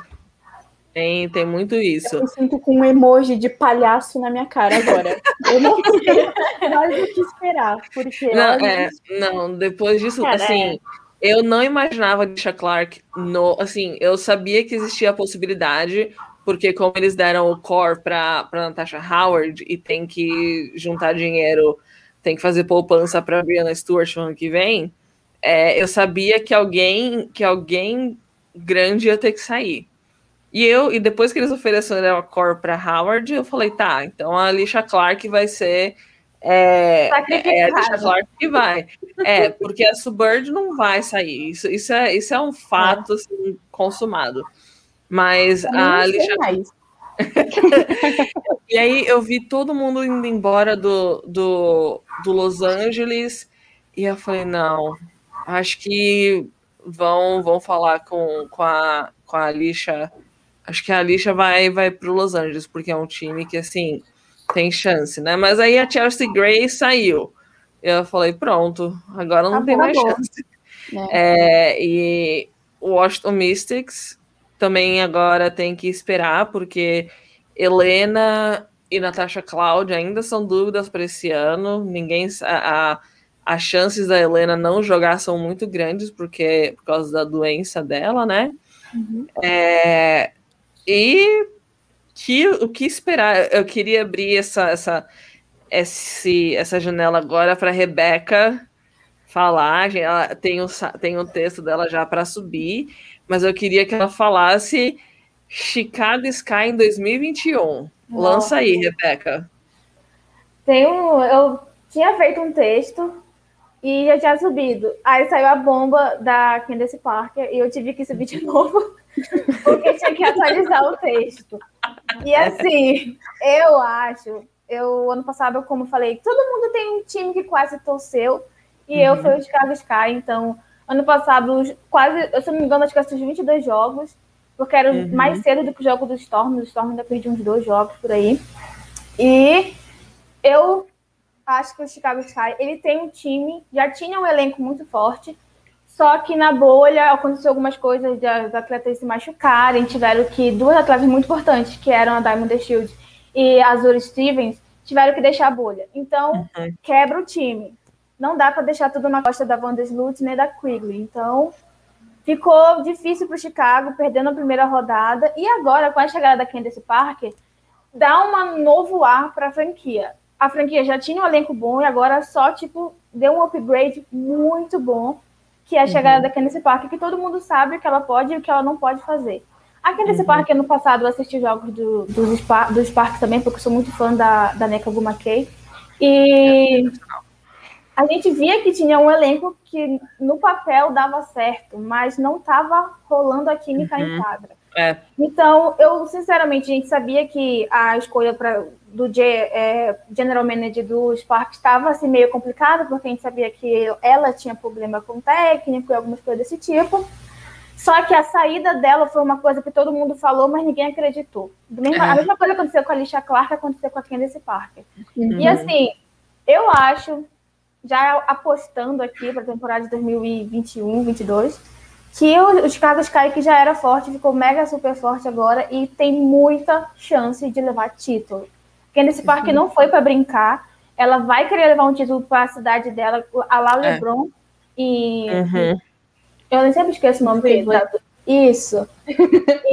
Tem, tem muito isso. Eu me sinto com um emoji de palhaço na minha cara agora. Eu não sei mais o que esperar. Porque não, é, não depois disso, cara, assim, é. eu não imaginava Disha Clark no. Assim, eu sabia que existia a possibilidade, porque como eles deram o core para Natasha Howard e tem que juntar dinheiro, tem que fazer poupança para Brianna Stewart no ano que vem é, eu sabia que alguém que alguém grande ia ter que sair. E eu, e depois que eles ofereceram a core para Howard, eu falei, tá, então a Alicia Clark vai ser é, é a Clark que vai. É, porque a Suburb não vai sair. Isso, isso, é, isso é um fato assim, consumado. Mas a Alicia. e aí eu vi todo mundo indo embora do, do, do Los Angeles e eu falei, não, Acho que vão vão falar com, com, a, com a Alicia. Acho que a Alicia vai, vai para Los Angeles, porque é um time que, assim, tem chance, né? Mas aí a Chelsea Gray saiu. Eu falei, pronto, agora não tá tem mais chance. É. É, e o Washington Mystics também agora tem que esperar, porque Helena e Natasha Cloud ainda são dúvidas para esse ano. Ninguém. A, a as chances da Helena não jogar são muito grandes, porque por causa da doença dela, né? Uhum. É, e que, o que esperar? Eu queria abrir essa, essa, esse, essa janela agora para Rebeca falar. Ela tem o, tem o texto dela já para subir, mas eu queria que ela falasse Chicago Sky em 2021. Nossa. Lança aí, Rebeca. Tenho, eu tinha feito um texto e já tinha subido. Aí saiu a bomba da Candace Parker e eu tive que subir de novo, porque tinha que atualizar o texto. E assim, eu acho, eu ano passado, como falei, todo mundo tem um time que quase torceu, e uhum. eu fui o Chicago Sky, então, ano passado, quase, eu, se não me engano, acho que assisti 22 jogos, porque era uhum. mais cedo do que o jogo do Storm, o Storm ainda perdi uns dois jogos por aí. E eu acho que o Chicago Sky ele tem um time, já tinha um elenco muito forte, só que na bolha aconteceu algumas coisas das atletas se machucarem, tiveram que duas atletas muito importantes, que eram a Diamond Shield e a Azura Stevens, tiveram que deixar a bolha. Então, uhum. quebra o time. Não dá para deixar tudo na costa da Vandersloot nem da Quigley. Então, ficou difícil para o Chicago, perdendo a primeira rodada. E agora, com a chegada da Candace Parker, dá um novo ar para a franquia a franquia já tinha um elenco bom e agora só, tipo, deu um upgrade muito bom, que é a chegada uhum. da Candice Parker, que todo mundo sabe o que ela pode e o que ela não pode fazer. A Candice uhum. Parker, no passado, eu assisti jogos do, dos, dos Sparks também, porque eu sou muito fã da, da Neka Gumakei. E a gente via que tinha um elenco que no papel dava certo, mas não estava rolando a química uhum. em quadra. É. Então, eu, sinceramente, a gente sabia que a escolha do é, general manager do Spark estava assim, meio complicada, porque a gente sabia que ela tinha problema com o técnico e algumas coisas desse tipo. Só que a saída dela foi uma coisa que todo mundo falou, mas ninguém acreditou. É. A mesma coisa aconteceu com a Alicia Clark, aconteceu com a Candice Parker. Uhum. E assim, eu acho, já apostando aqui para a temporada de 2021, 22, que o, Chicago Sky que já era forte, ficou mega super forte agora e tem muita chance de levar título. Candice Parker uhum. não foi para brincar. Ela vai querer levar um título para a cidade dela, a lá é. LeBron. E, uhum. eu nem sempre esqueço o nome dele. Isso.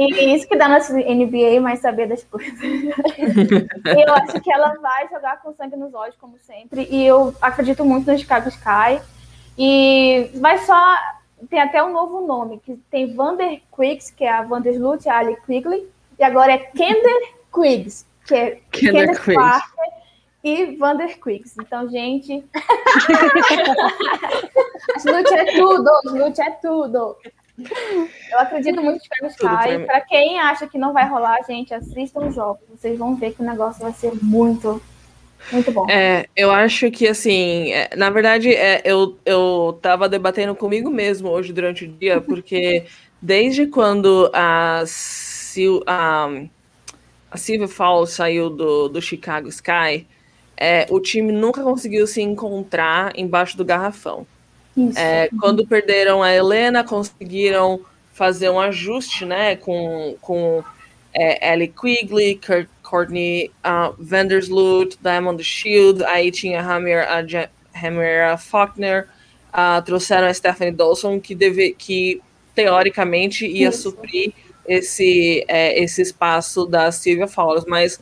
E isso que dá nossa NBA mais saber das coisas. e eu acho que ela vai jogar com sangue nos olhos, como sempre. E eu acredito muito no Chicago Sky. E vai só. Tem até um novo nome, que tem Vander Quiggs, que é a Vandersloot Ali Quigley. E agora é Kender Quiggs, que é Kender Parker e Vander Quiggs. Então, gente. Sloot é tudo! Sloot é tudo! Eu acredito muito que vai Sky. Para quem acha que não vai rolar, gente, assistam o jogo. Vocês vão ver que o negócio vai ser muito, muito bom. É, eu acho que assim, é, na verdade, é, eu, eu tava debatendo comigo mesmo hoje durante o dia, porque desde quando a, Sil, a, a Silvia Fall saiu do, do Chicago Sky, é, o time nunca conseguiu se encontrar embaixo do garrafão. É, quando perderam a Helena, conseguiram fazer um ajuste, né, com, com é, Ellie Quigley, Kurt Courtney uh, Vandersloot, Diamond Shield, aí tinha Hammer, a Hammer Faulkner, uh, trouxeram a Stephanie Dawson, que, deve, que teoricamente ia Isso. suprir esse, é, esse espaço da Sylvia Fowler, mas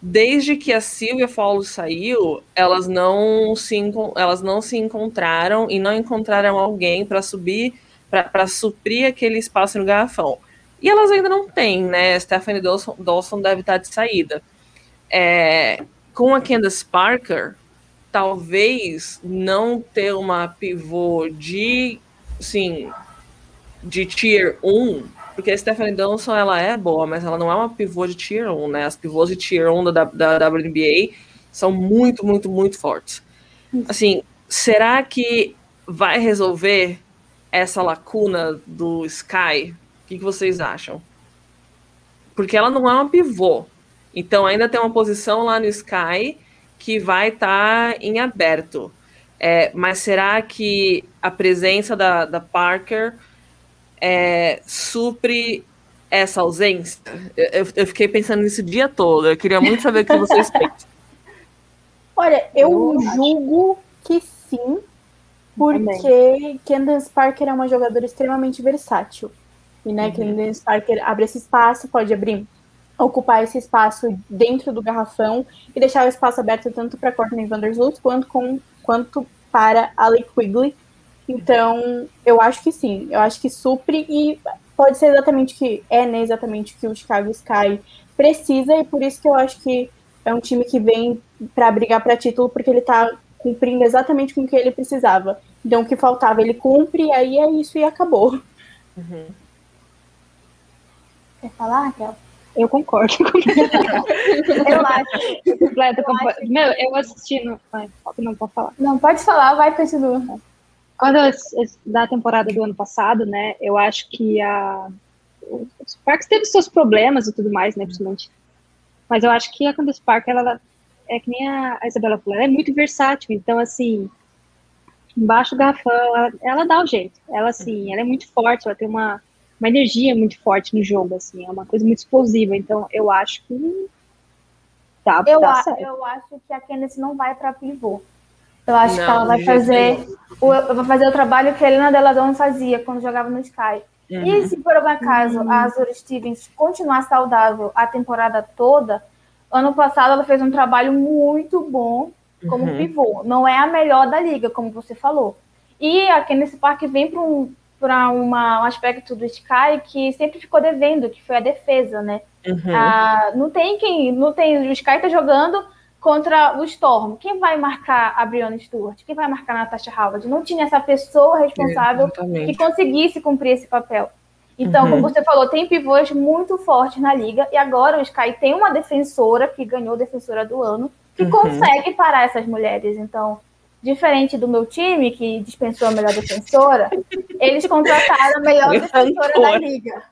desde que a Silvia Fowler saiu, elas não se elas não se encontraram e não encontraram alguém para subir para suprir aquele espaço no garrafão. E elas ainda não têm, né? Stephanie Dawson, Dawson deve estar de saída. É, com a Candace Parker, talvez não ter uma pivô de, sim, de tier 1 porque a Stephanie Donaldson, ela é boa, mas ela não é uma pivô de tier 1, né? As pivôs de tier 1 da, da WNBA são muito, muito, muito fortes. Assim, será que vai resolver essa lacuna do Sky? O que, que vocês acham? Porque ela não é uma pivô. Então ainda tem uma posição lá no Sky que vai estar tá em aberto. É, mas será que a presença da, da Parker é, supre essa ausência? Eu, eu, fiquei pensando nisso o dia todo. Eu queria muito saber o que vocês pensam. Olha, eu, eu julgo que sim, porque Candace Parker é uma jogadora extremamente versátil. E né, uhum. Candace Parker abre esse espaço, pode abrir, ocupar esse espaço dentro do garrafão e deixar o espaço aberto tanto para Courtney Vandersloot quanto, com, quanto para Ali Quigley, então, eu acho que sim, eu acho que supre e pode ser exatamente que é né, exatamente o que o Chicago Sky precisa e por isso que eu acho que é um time que vem para brigar para título porque ele está cumprindo exatamente com o que ele precisava. Então, o que faltava ele cumpre, aí é isso e acabou. Uhum. Quer falar, Raquel? Eu concordo. eu acho. Eu completo, eu completo. Acho. Meu, eu assisti no. Ai, não pode falar. Não, pode falar, vai, continua. Quando da temporada do ano passado, né, eu acho que a o Sparks teve seus problemas e tudo mais, né, principalmente. Mas eu acho que a Candace Parker, ela, é que nem a, Isabela falou, ela é muito versátil, então, assim, embaixo do garrafão, ela, ela, dá o jeito. Ela, assim, ela é muito forte, ela tem uma, uma energia muito forte no jogo, assim, é uma coisa muito explosiva, então eu acho que tá, eu, tá a, eu acho que a Candace não vai para pivô. Eu acho não, que ela vai fazer, o, vai fazer o trabalho que a Helena Deladon fazia quando jogava no Sky. Uhum. E se por algum acaso uhum. a Azura Stevens continuar saudável a temporada toda, ano passado ela fez um trabalho muito bom como uhum. pivô. Não é a melhor da liga, como você falou. E aqui nesse parque vem para um, pra uma, um aspecto do Sky que sempre ficou devendo, que foi a defesa, né? Uhum. Ah, não tem quem. Não tem. O Sky tá jogando contra o Storm. Quem vai marcar a Brianna Stewart? Quem vai marcar a Natasha Howard? Não tinha essa pessoa responsável Exatamente. que conseguisse cumprir esse papel. Então, uhum. como você falou, tem pivôs muito fortes na liga e agora o Sky tem uma defensora que ganhou defensora do ano que uhum. consegue parar essas mulheres. Então, diferente do meu time que dispensou a melhor defensora, eles contrataram a melhor defensora da liga.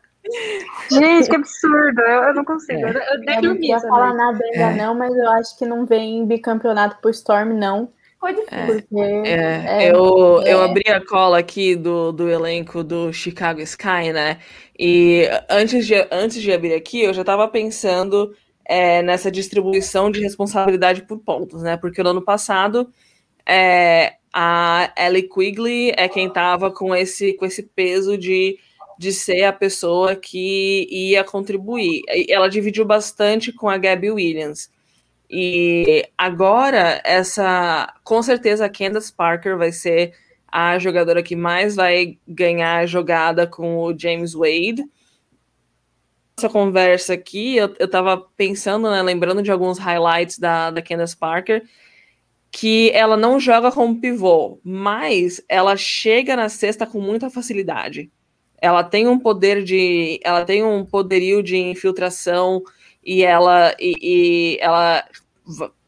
Gente, que absurdo. Eu, eu não consigo. É. Eu, eu nem dormi. Não ia falar nada ainda é. não, mas eu acho que não vem bicampeonato pro Storm, não. Foi difícil. É, é, eu, é. eu abri a cola aqui do, do elenco do Chicago Sky, né? E antes de, antes de abrir aqui, eu já estava pensando é, nessa distribuição de responsabilidade por pontos, né? Porque no ano passado é, a Ellie Quigley é quem estava com esse, com esse peso de de ser a pessoa que ia contribuir. Ela dividiu bastante com a Gabby Williams. E agora, essa. Com certeza, a Candace Parker vai ser a jogadora que mais vai ganhar a jogada com o James Wade. Essa conversa aqui, eu, eu tava pensando, né, lembrando de alguns highlights da, da Candace Parker, que ela não joga como pivô, mas ela chega na cesta com muita facilidade. Ela tem um poder de. Ela tem um poderio de infiltração e ela, e, e ela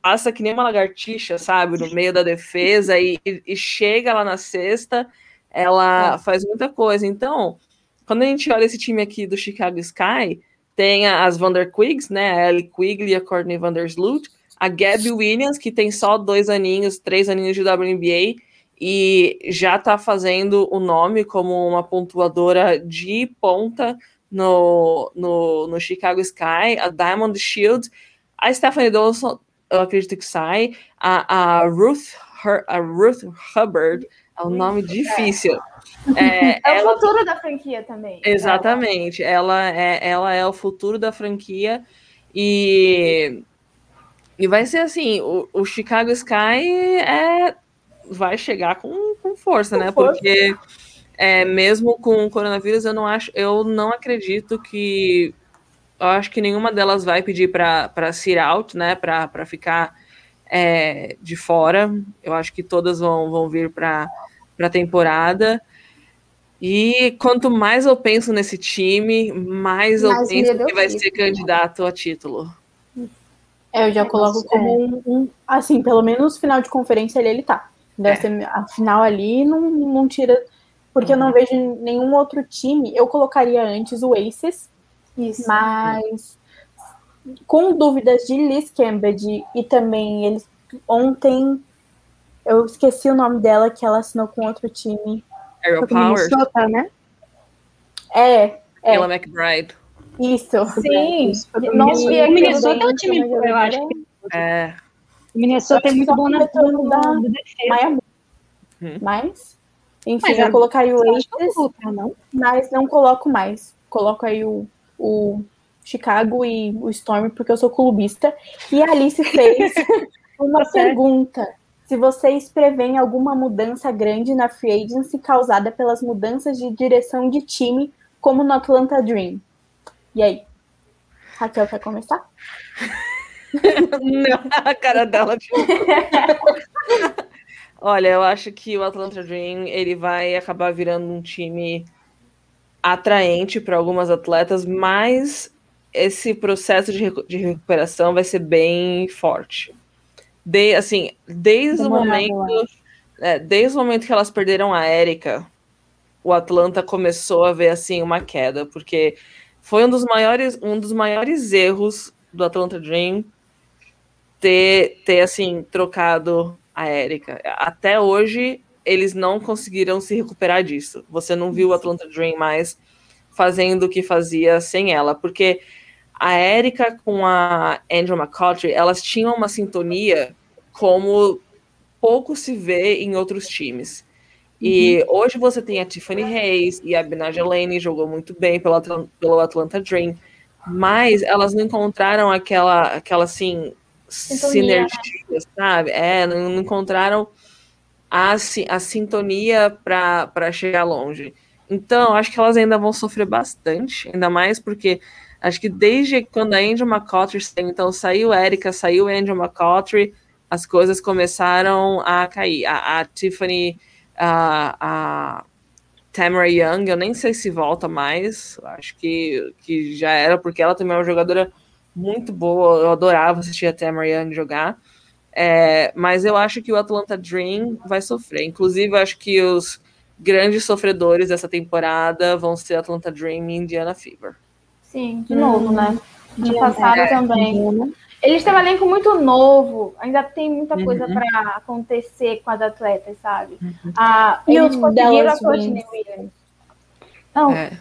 passa que nem uma lagartixa, sabe, no meio da defesa e, e chega lá na cesta, ela é. faz muita coisa. Então, quando a gente olha esse time aqui do Chicago Sky, tem as Vander Quigs, né, a Ellie Quigley e a Courtney Vandersloot, a Gabby Williams, que tem só dois aninhos, três aninhos de WNBA, e já tá fazendo o nome como uma pontuadora de ponta no, no, no Chicago Sky, a Diamond Shield, a Stephanie Dawson, eu acredito que sai. A, a, Ruth, Her, a Ruth Hubbard, é um nome difícil. É, é ela, o futuro da franquia também. Exatamente. Ela é, ela é o futuro da franquia. E, e vai ser assim: o, o Chicago Sky é, vai chegar com, com força, com né? Força. Porque é, mesmo com o coronavírus, eu não acho, eu não acredito que eu acho que nenhuma delas vai pedir para sit out, né? Para ficar é, de fora. Eu acho que todas vão, vão vir para a temporada. E quanto mais eu penso nesse time, mais eu mais penso que vai ser candidato a título. É, eu já coloco é. como um, um, Assim, pelo menos final de conferência ali ele tá. Deve é. ser, a final ali não, não tira. Porque uhum. eu não uhum. vejo nenhum outro time. Eu colocaria antes o Aces, isso. Mas com dúvidas de Liz Cambridge e também eles ontem eu esqueci o nome dela que ela assinou com outro time. Powers. Minnesota, né? É, é. Ela McBride. Isso. Sim. Não vi o Minnesota é um time, eu acho. É. O Minnesota é muito bom na da Maia. Hum. Mas, enfim, mas eu colocaria o Aces, não? mas não coloco mais. Coloco aí o o Chicago e o Storm, porque eu sou clubista. E a Alice fez uma pergunta. Se vocês preveem alguma mudança grande na free agency causada pelas mudanças de direção de time, como no Atlanta Dream. E aí? Raquel, quer começar? Não, a cara dela. Olha, eu acho que o Atlanta Dream ele vai acabar virando um time atraente para algumas atletas, mas esse processo de, de recuperação vai ser bem forte. De, assim, desde o momento, é, desde o momento que elas perderam a Érica, o Atlanta começou a ver assim uma queda, porque foi um dos maiores, um dos maiores erros do Atlanta Dream ter, ter assim trocado a Érica. Até hoje eles não conseguiram se recuperar disso. Você não viu o Atlanta Dream mais fazendo o que fazia sem ela, porque a Erika com a Andrew McCautry, elas tinham uma sintonia como pouco se vê em outros times. E uhum. hoje você tem a Tiffany Hayes e a Benaja Lane jogou muito bem pelo, pelo Atlanta Dream, mas elas não encontraram aquela, aquela assim, sintonia. sinergia, sabe? É, não, não encontraram a, a sintonia para chegar longe. Então, acho que elas ainda vão sofrer bastante, ainda mais porque acho que desde quando a Angel McCautry saiu, então saiu Erika, saiu Angel McCautry, as coisas começaram a cair. A, a Tiffany, a, a Tamara Young, eu nem sei se volta mais, acho que, que já era, porque ela também é uma jogadora muito boa, eu adorava assistir a Tamara Young jogar. É, mas eu acho que o Atlanta Dream vai sofrer. Inclusive, eu acho que os grandes sofredores dessa temporada vão ser Atlanta Dream e Indiana Fever. Sim, de novo, né? De passado é, também. Eles têm um elenco muito novo, ainda tem muita coisa uhum. para acontecer com as atletas, sabe? Uhum. Ah, e eles conseguiram a Courtney Williams. Não. É.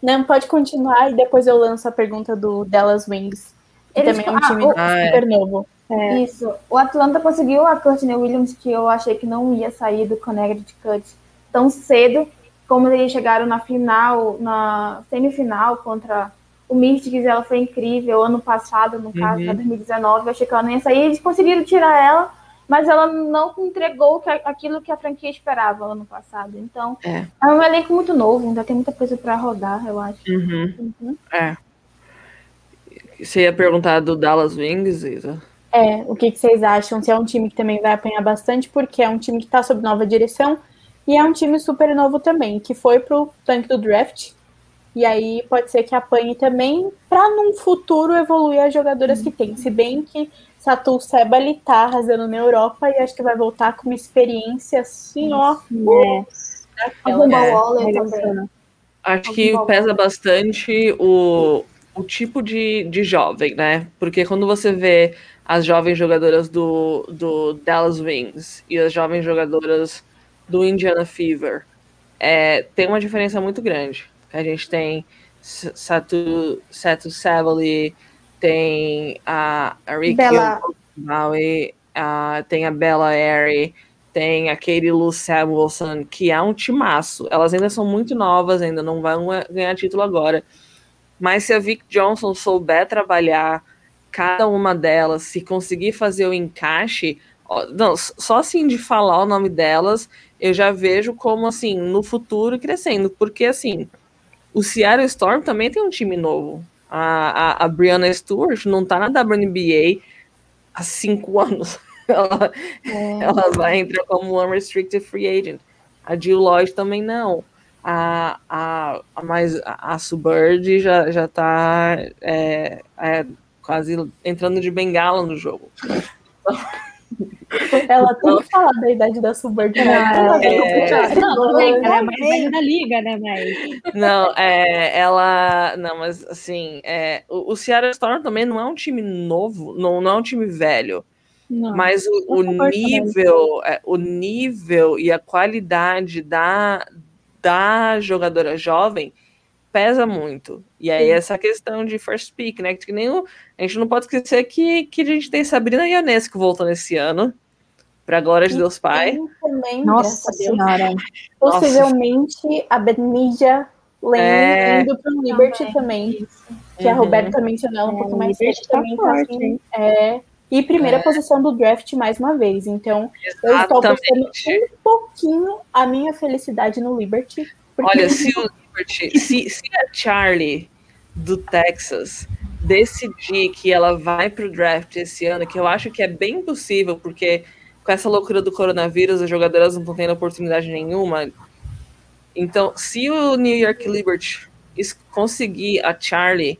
Não, pode continuar e depois eu lanço a pergunta do Dallas Wings. Que eles, também é um time ah, super é. novo. É. Isso. O Atlanta conseguiu a Courtney Williams, que eu achei que não ia sair do Connecticut tão cedo. como eles chegaram na final, na semifinal contra o Mystics, ela foi incrível. Ano passado, no caso, uhum. 2019, eu achei que ela nem ia sair. Eles conseguiram tirar ela, mas ela não entregou aquilo que a franquia esperava ano passado. Então, é, é um elenco muito novo, ainda tem muita coisa para rodar, eu acho. Uhum. Uhum. É. Você ia perguntar do Dallas Wings, Isa? É, o que, que, vocês acham? Se é um time que também vai apanhar bastante, porque é um time que está sob nova direção e é um time super novo também, que foi pro tanque do draft. E aí pode ser que apanhe também para num futuro evoluir as jogadoras que tem. Se bem que Satu Seba ele tá arrasando na Europa e acho que vai voltar com uma experiência assim, ó. É. é. também. Acho que pesa bastante o, o tipo de, de jovem, né? Porque quando você vê as jovens jogadoras do, do Dallas Wings e as jovens jogadoras do Indiana Fever, é, tem uma diferença muito grande. A gente tem Satu, Satu Savali, tem a, a Ricky Maui, a, tem a Bella Airy, tem a Katie Lou Samuelson, que é um timaço. Elas ainda são muito novas, ainda não vão ganhar título agora. Mas se a Vic Johnson souber trabalhar cada uma delas, se conseguir fazer o encaixe, não, só assim de falar o nome delas, eu já vejo como assim, no futuro crescendo, porque assim, o Seattle Storm também tem um time novo. A, a, a Brianna Stewart não tá na WNBA há cinco anos. ela, é. ela vai entrar como unrestricted free agent. A Jill Lloyd também não. A, a, a mais a, a já, já tá é, é, quase entrando de bengala no jogo. Ela tem que falar da idade da Subird. Né? É, não, tudo bem, ela é mais velha da liga, né? Mas... Não, é, ela. Não, mas assim, é, o, o Seattle Storm também não é um time novo, não, não é um time velho. Não, mas o, o nível, é, o nível e a qualidade da, da jogadora jovem pesa muito. E aí, Sim. essa questão de first pick, né? Que nem o, a gente não pode esquecer que, que a gente tem Sabrina Ionesco voltando esse ano. Pra glória de Deus Pai. Também, Nossa Senhora. Possivelmente a Benija Lane é... indo pro Liberty também. também que uhum. a Roberta mencionou um é, pouco mais cedo também. Tá assim, é, e primeira é. posição do draft mais uma vez. Então, Exatamente. eu estou apostando um pouquinho a minha felicidade no Liberty. Porque... Olha, se o se, se a Charlie do Texas decidir que ela vai para o draft esse ano, que eu acho que é bem possível, porque com essa loucura do coronavírus, as jogadoras não estão tendo oportunidade nenhuma. Então, se o New York Liberty conseguir a Charlie,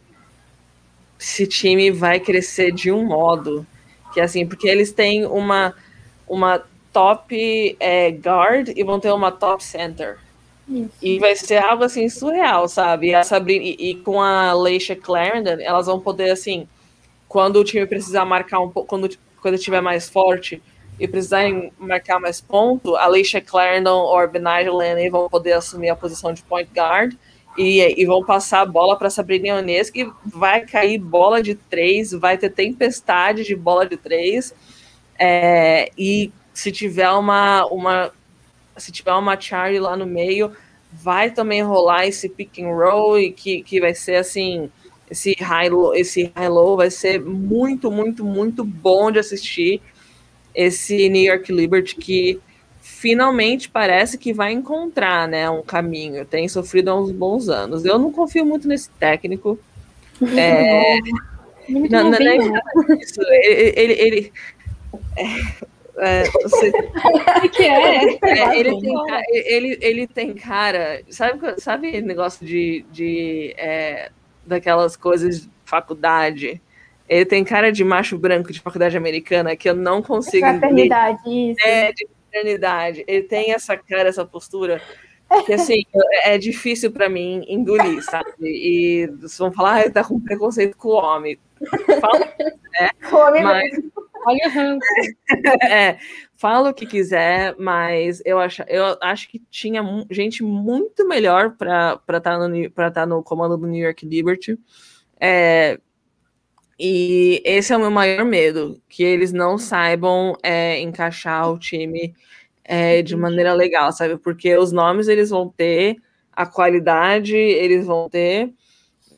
esse time vai crescer de um modo que assim, porque eles têm uma, uma top é, guard e vão ter uma top center. Isso. E vai ser algo assim surreal, sabe? E a Sabrina e, e, com a Leisha Clarendon, elas vão poder assim, quando o time precisar marcar um pouco, quando quando tiver mais forte e precisarem marcar mais ponto, a Leisha Clarendon ou a Lenny vão poder assumir a posição de point guard e, e vão passar a bola para Sabrina Ionescu e vai cair bola de três, vai ter tempestade de bola de três. É, e se tiver uma, uma se tiver uma Charlie lá no meio, vai também rolar esse pick and roll e que, que vai ser assim, esse high low, esse high low vai ser muito, muito, muito bom de assistir esse New York Liberty que finalmente parece que vai encontrar, né, um caminho. Tem sofrido há uns bons anos. Eu não confio muito nesse técnico. É, não, não, não, é isso. Ele, ele, ele é, é, você... o que é? é ele, tem, ele, ele tem cara. Sabe, sabe negócio de, de é, daquelas coisas de faculdade? Ele tem cara de macho branco de faculdade americana que eu não consigo. Fraternidade, isso. É, de fraternidade. Ele tem essa cara, essa postura que assim, é difícil para mim engolir, sabe? E vocês vão falar, ah, tá com preconceito com o homem. Fala, né? Mas, Olha o ranço. é, fala o que quiser, mas eu acho, eu acho que tinha gente muito melhor para estar tá no, tá no comando do New York Liberty. É, e esse é o meu maior medo, que eles não saibam é, encaixar o time é, de maneira legal, sabe? Porque os nomes eles vão ter, a qualidade eles vão ter,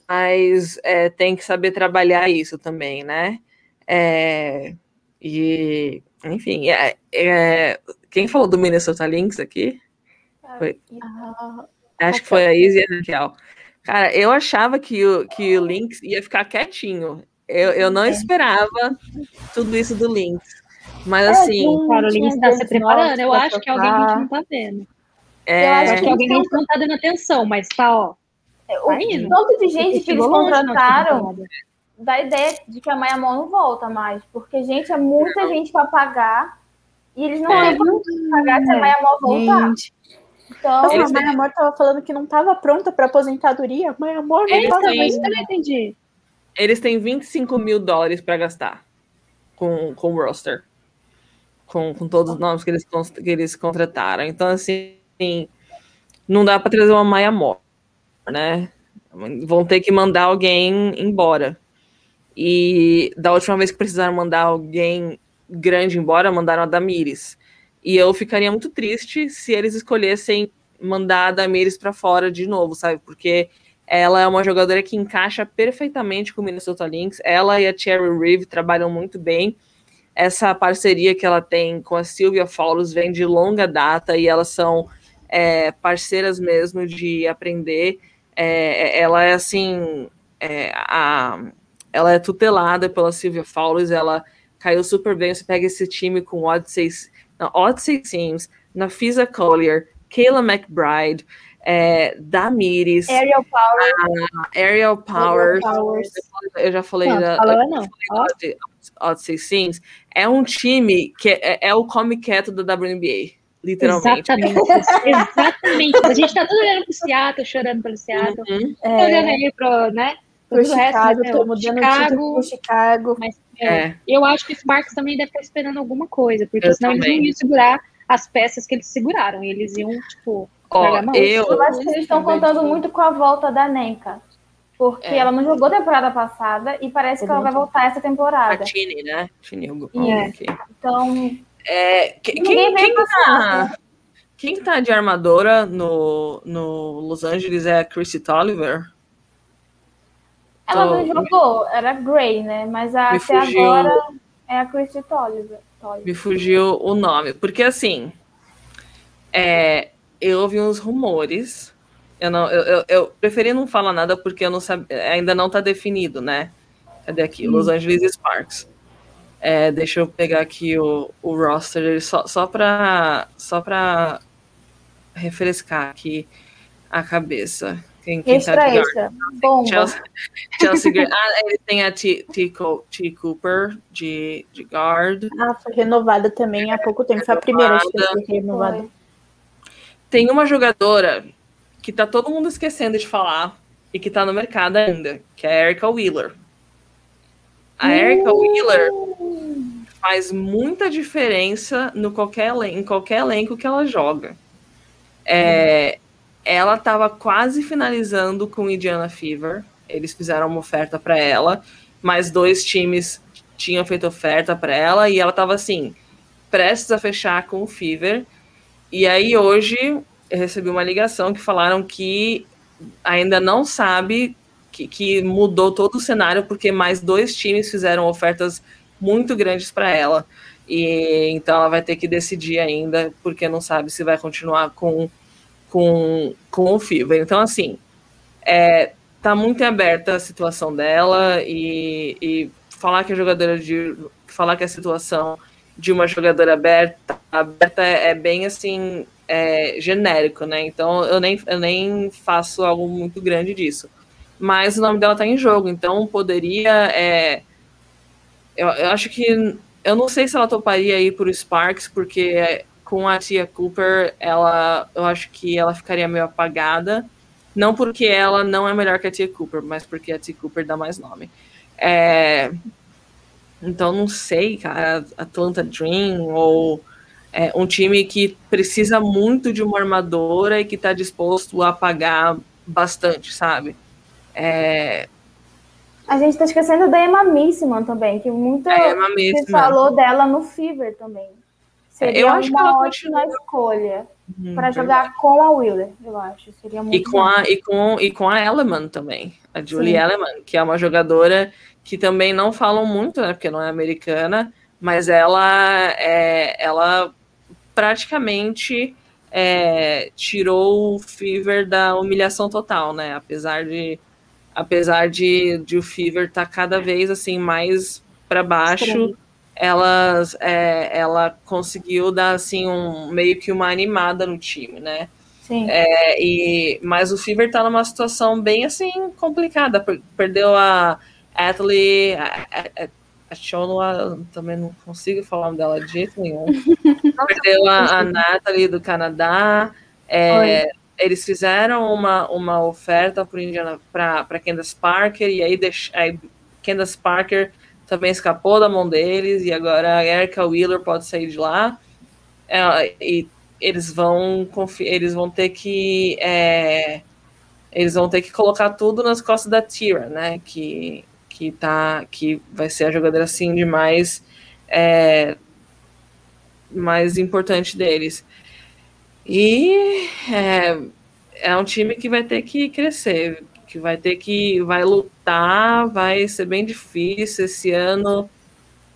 mas é, tem que saber trabalhar isso também, né? É, e, enfim, é, é, quem falou do Minnesota Lynx aqui? Foi, ah, acho que foi a Izzy e a Raquel. Cara, eu achava que o, que o Lynx ia ficar quietinho. Eu, eu não é. esperava tudo isso do Lynx. Mas é, assim. Cara, o Lynx está se preparando. Eu acho que alguém que a gente não tá vendo. É... Eu acho que alguém que a gente não tá dando atenção, mas tá, ó. É, o tá tanto de gente que eles contrataram dá ideia de que a Maia Mão não volta mais. Porque, gente, é muita gente para pagar. E eles não é. têm como pagar se a Maia Mão voltar. Gente. Então, a Maia Amor estava falando que não estava pronta para aposentadoria. A Maia Amor não estava. Isso eu não entendi. Eles têm 25 mil dólares para gastar com, com o roster. Com, com todos os nomes que eles, que eles contrataram. Então, assim, não dá para trazer uma Maia Amor, né? Vão ter que mandar alguém embora. E da última vez que precisaram mandar alguém grande embora, mandaram a Damires. E eu ficaria muito triste se eles escolhessem mandar a Damires para fora de novo, sabe? Porque ela é uma jogadora que encaixa perfeitamente com o Minnesota Lynx. Ela e a Cherry Reeve trabalham muito bem. Essa parceria que ela tem com a Sylvia Fowles vem de longa data e elas são é, parceiras mesmo de aprender. É, ela é assim, é, a, ela é tutelada pela Sylvia Fowles, ela caiu super bem. Você pega esse time com Odyssey na Odyssey Sims, na Fisa Collier, Kayla McBride, é, Damiris, Ariel Powers, Ariel Powers, Powers. eu já falei não, da, falou, não. Odyssey, Odyssey Sims, é um time que é, é o Comic do WNBA, literalmente. Exatamente, exatamente. A gente tá tudo olhando pro Seattle, chorando pelo Seattle, uhum. é, olhando aí pro, né, pro Chicago, resto, né, tô mudando Chicago, pro Chicago. Mas é. Eu acho que o Sparks também deve estar esperando alguma coisa, porque eu senão também. eles não iam segurar as peças que eles seguraram. Eles iam, tipo, oh, eu... eu acho que eles estão contando muito com a volta da Nenka. Porque é. ela não jogou temporada passada e parece que ela vai voltar essa temporada. A Tini, né? Tini, é. okay. Então. É, quem, quem, quem, tá, quem tá de armadora no, no Los Angeles é a Chrissy Tolliver? Ela não jogou, era Gray, né? Mas a, até fugiu... agora é a Christy Tolliver. Me fugiu o nome. Porque assim, é, eu ouvi uns rumores. Eu, não, eu, eu, eu, preferi não falar nada porque eu não sabe, ainda não está definido, né? Cadê aqui? Hum. Los Angeles Sparks. É, deixa eu pegar aqui o, o roster só, só para só refrescar aqui a cabeça. Quem, quem extra, tá extra. Bomba. Chelsea, Chelsea ah, ele tem a T, T, T, Cooper de, de guard. Ah, foi renovada também há pouco tempo. Foi a primeira que foi renovada. Foi. Tem uma jogadora que tá todo mundo esquecendo de falar e que tá no mercado ainda, que é a Erica Wheeler. A Erica uh! Wheeler faz muita diferença no qualquer, em qualquer elenco que ela joga. É, ela estava quase finalizando com Indiana Fever. Eles fizeram uma oferta para ela, mas dois times tinham feito oferta para ela e ela estava assim, prestes a fechar com o Fever. E aí hoje eu recebi uma ligação que falaram que ainda não sabe que, que mudou todo o cenário porque mais dois times fizeram ofertas muito grandes para ela. E então ela vai ter que decidir ainda, porque não sabe se vai continuar com com, com o Fever. Então, assim, é, tá muito aberta a situação dela e, e falar que a jogadora de. falar que a situação de uma jogadora aberta, aberta é, é bem assim é, genérico, né? Então eu nem, eu nem faço algo muito grande disso. Mas o nome dela tá em jogo, então poderia. É, eu, eu acho que. Eu não sei se ela toparia ir pro Sparks, porque com a Tia Cooper, ela, eu acho que ela ficaria meio apagada. Não porque ela não é melhor que a Tia Cooper, mas porque a Tia Cooper dá mais nome. É, então, não sei, cara, Atlanta Dream ou é, um time que precisa muito de uma armadora e que está disposto a pagar bastante, sabe? É... A gente está esquecendo da Emma Missman também, que muita gente falou dela no Fever também Seria eu acho uma ótima escolha hum, para jogar com a Wheeler, eu acho. Seria muito e com a e com e com a Elleman também, a Julie Sim. Elleman, que é uma jogadora que também não falam muito, né, porque não é americana, mas ela é ela praticamente é, tirou o Fever da humilhação total, né? Apesar de apesar de, de o Fever estar tá cada vez assim mais para baixo, elas, é, ela conseguiu dar assim um meio que uma animada no time, né? Sim. É, e, mas o Fever está numa situação bem assim complicada. Perdeu a Atlee, a, a, a Shonua, também não consigo falar dela de jeito nenhum. Perdeu a, a Natalie do Canadá. É, eles fizeram uma, uma oferta para Candace Parker, e aí, deix, aí Candace Parker também escapou da mão deles, e agora a Erica Wheeler pode sair de lá. É, e eles vão eles vão ter que é, eles vão ter que colocar tudo nas costas da Tira, né? Que que tá que vai ser a jogadora assim de mais é, mais importante deles. E é, é um time que vai ter que crescer, que vai ter que vai lutar, vai ser bem difícil esse ano.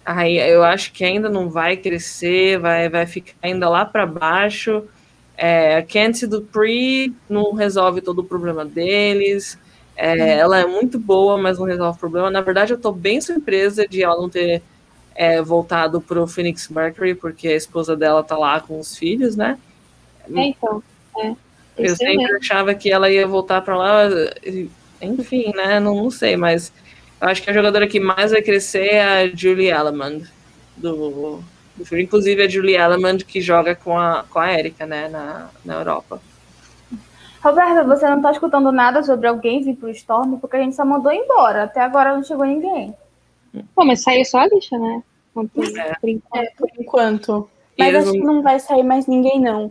Aí eu acho que ainda não vai crescer, vai, vai ficar ainda lá para baixo. É, a Candice Dupree não resolve todo o problema deles. É, ela é muito boa, mas não resolve o problema. Na verdade, eu estou bem surpresa de ela não ter é, voltado para o Phoenix Mercury, porque a esposa dela está lá com os filhos, né? É, então. É, eu sempre mesmo. achava que ela ia voltar para lá. Enfim, né? Não, não, sei, mas eu acho que a jogadora que mais vai crescer é a Julie Allemand, do, do filme. Inclusive a Julie Allemand que joga com a, com a Erika, né? Na, na Europa. Roberta, você não está escutando nada sobre alguém vir pro Storm, porque a gente só mandou embora. Até agora não chegou ninguém. Pô, mas saiu só a lixa, né? É. Por enquanto. É, por enquanto. Mas acho que não vai sair mais ninguém, não.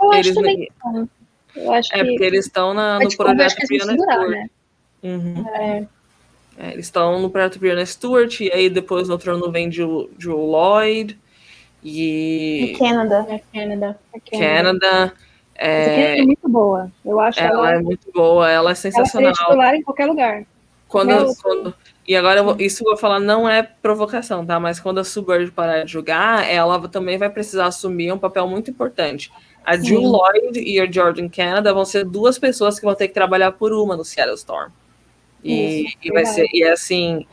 Eu eles acho também não. Eu acho é, que... porque eles estão no tipo, projeto Brianna Stewart. Né? Uhum. É. É, eles estão no projeto Brianna Stewart, e aí depois no outro ano vem Joe, Joe Lloyd, e... É Canada. É Canada. É Canada. Canada é, é muito boa. Eu acho ela, ela é muito boa, ela é sensacional. Ela titular em qualquer lugar. Quando, quando, e agora, eu vou, isso eu vou falar não é provocação, tá? Mas quando a Suburb parar de jogar, ela também vai precisar assumir um papel muito importante. A Sim. Jill Lloyd e a Jordan Canada vão ser duas pessoas que vão ter que trabalhar por uma no Seattle Storm. E, isso, e vai ser, e é assim,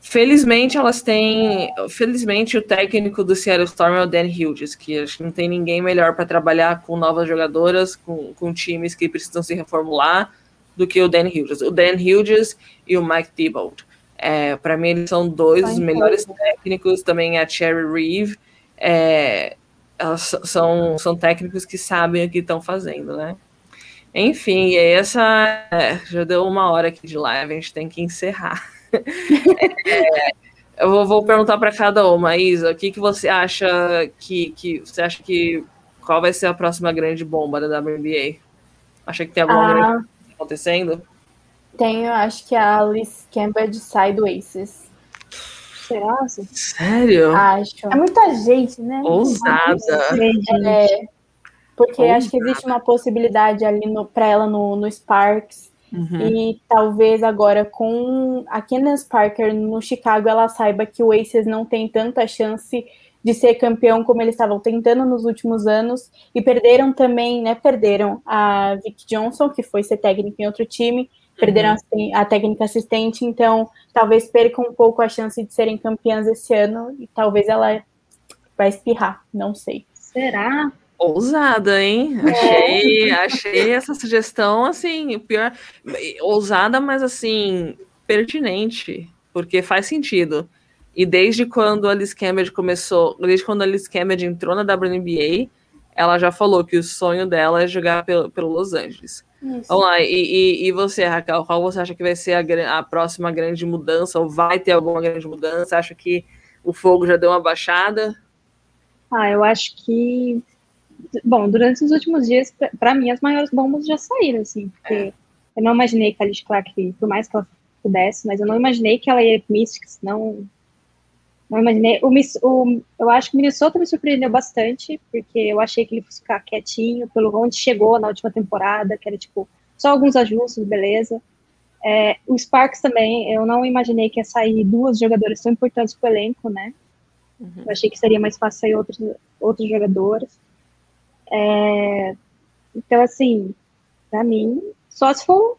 Felizmente elas têm. Felizmente o técnico do Seattle Storm é o Dan Hughes, que acho que não tem ninguém melhor para trabalhar com novas jogadoras, com, com times que precisam se reformular, do que o Dan Hughes. O Dan Hughes e o Mike Thibault. É, para mim, eles são dois dos melhores técnicos. Também a Cherry Reeve. É, elas são, são técnicos que sabem o que estão fazendo, né? Enfim, essa é, já deu uma hora aqui de live, a gente tem que encerrar. é, eu vou, vou perguntar para cada uma, Isa, o que, que você acha que, que você acha que qual vai ser a próxima grande bomba da WNBA? Acha que tem alguma ah, grande acontecendo? Tenho, acho que a Alice Campbell sai do Aces. Será? Sério? Acho. É muita gente, né? Ousada. É, porque Ousada. acho que existe uma possibilidade ali para ela no, no Sparks Uhum. E talvez agora com a Candace Parker no Chicago ela saiba que o Aces não tem tanta chance de ser campeão como eles estavam tentando nos últimos anos e perderam também, né? Perderam a Vic Johnson, que foi ser técnica em outro time, perderam uhum. a, a técnica assistente, então talvez percam um pouco a chance de serem campeãs esse ano e talvez ela vai espirrar, não sei. Será? Ousada, hein? É. Achei, achei essa sugestão assim, pior, ousada, mas assim, pertinente, porque faz sentido. E desde quando a Liz Cambridge começou, desde quando a Liz Cambridge entrou na WNBA, ela já falou que o sonho dela é jogar pelo, pelo Los Angeles. Isso. Vamos lá, e, e, e, você, Raquel, qual você acha que vai ser a, a próxima grande mudança, ou vai ter alguma grande mudança? Acha que o fogo já deu uma baixada? Ah, eu acho que Bom, durante os últimos dias, para mim, as maiores bombas já saíram, assim, porque é. eu não imaginei que a Alice Clark, por mais que ela pudesse, mas eu não imaginei que ela ia Mystics, não... Não imaginei. O, o, eu acho que o Minnesota me surpreendeu bastante, porque eu achei que ele fosse ficar quietinho, pelo onde chegou na última temporada, que era tipo só alguns ajustes, beleza. É, o Sparks também, eu não imaginei que ia sair duas jogadoras tão importantes para o elenco, né? Uhum. Eu achei que seria mais fácil sair outros, outros jogadores. É, então, assim, para mim, só se for.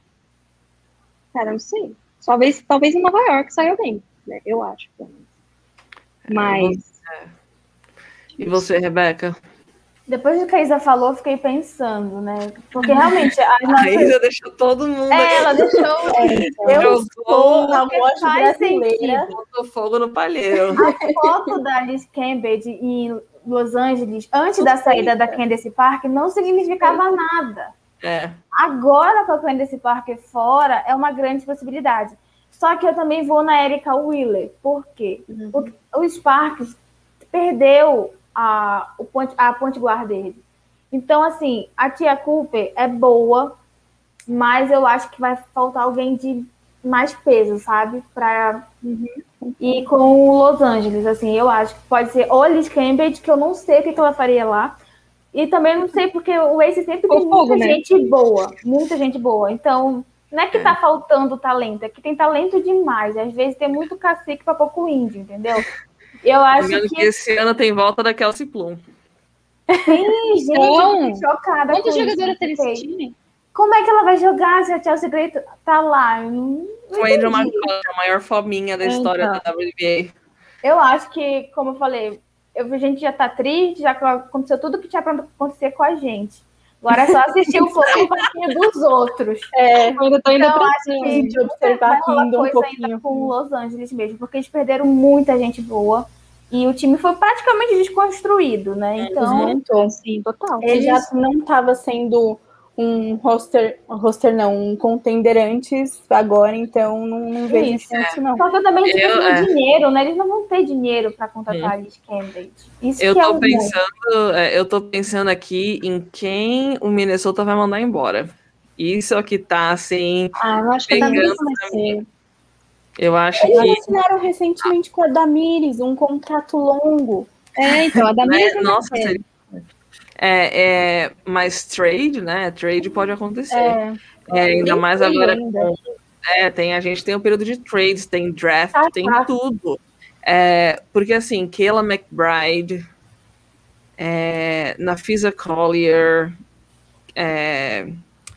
Cara, não sei. Talvez, talvez em Nova York saia bem, né? Eu acho. É, Mas. É. E você, Rebeca? Depois do que a Isa falou, fiquei pensando, né? Porque realmente. A, nossa... a Isa deixou todo mundo. É, ela deixou. É, eu sou uma voz brasileira. Botou fogo no palheiro. A foto da Alice Cambridge em Los Angeles, antes da saída da Candace Park, não significava nada. É. Agora, com a Candace Park fora, é uma grande possibilidade. Só que eu também vou na Erika Wheeler. Por quê? Uhum. Porque o Sparks perdeu a, o ponte, a ponte guarda dele. Então, assim, a tia Cooper é boa, mas eu acho que vai faltar alguém de mais peso, sabe? Para uhum. ir com o Los Angeles, assim, eu acho que pode ser ou Liz Cambridge, que eu não sei o que, que ela faria lá, e também não sei porque o Ace sempre tem muita né? gente boa, muita gente boa. Então, não é que tá é. faltando talento, é que tem talento demais. Às vezes tem muito cacique para pouco índio, entendeu? Eu acho que... que... esse ano tem volta da Kelsey Plum. Sim, gente, Bom, chocada. Quantos jogadores tem esse time? Como é que ela vai jogar se a Chelsea Gray tá lá? Não, o Andrew McCullough, a maior fominha da história então, da WNBA. Eu acho que, como eu falei, eu, a gente já tá triste, já aconteceu tudo que tinha para acontecer com a gente. Agora é só assistir o fogo dos outros. É, eu ainda tô indo então, acho que de observar aqui ainda um pouquinho. com Los Angeles mesmo, porque eles perderam muita gente boa. E o time foi praticamente desconstruído, né? Então, então sim, total. Ele já não estava sendo um roster, um roster não, um contender antes, agora, então não, não vejo isso, é. não. Só que também tipo, eu, é. dinheiro, né? Eles não vão ter dinheiro para contratar hum. Alice Cambridge. Isso eu tô é pensando, é, eu tô pensando aqui em quem o Minnesota vai mandar embora. Isso é o que tá assim. Ah, eu acho que ser. Eu acho Eles que. Eles assinaram recentemente com a Damires um contrato longo. É, então, a Damires. É, nossa, seria é, é, mas trade, né? Trade pode acontecer. É, é ainda mais agora. Com, é, tem, a gente tem o um período de trades, tem draft, ah, tem tá. tudo. É, porque assim, Kayla McBride, é, Nafisa Collier, é,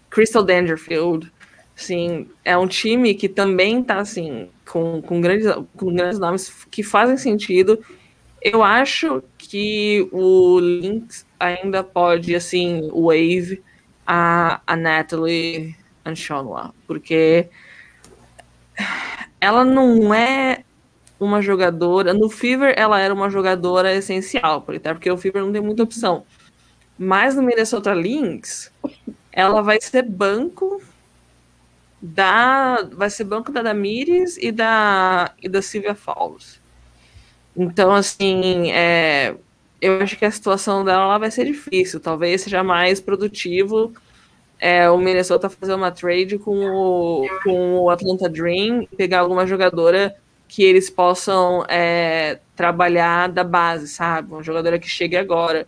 Crystal Dangerfield, assim, é um time que também tá assim, com, com, grandes, com grandes nomes que fazem sentido. Eu acho que o Lynx ainda pode, assim, wave a, a Natalie Anshonwa, porque ela não é uma jogadora. No Fever, ela era uma jogadora essencial, até porque o Fever não tem muita opção. Mas no Minnesota Lynx, ela vai ser banco da. Vai ser banco da Damires e da, e da Sylvia Falls. Então, assim, é, eu acho que a situação dela lá vai ser difícil. Talvez seja mais produtivo é, o Minnesota fazer uma trade com o, com o Atlanta Dream, pegar alguma jogadora que eles possam é, trabalhar da base, sabe? Uma jogadora que chegue agora.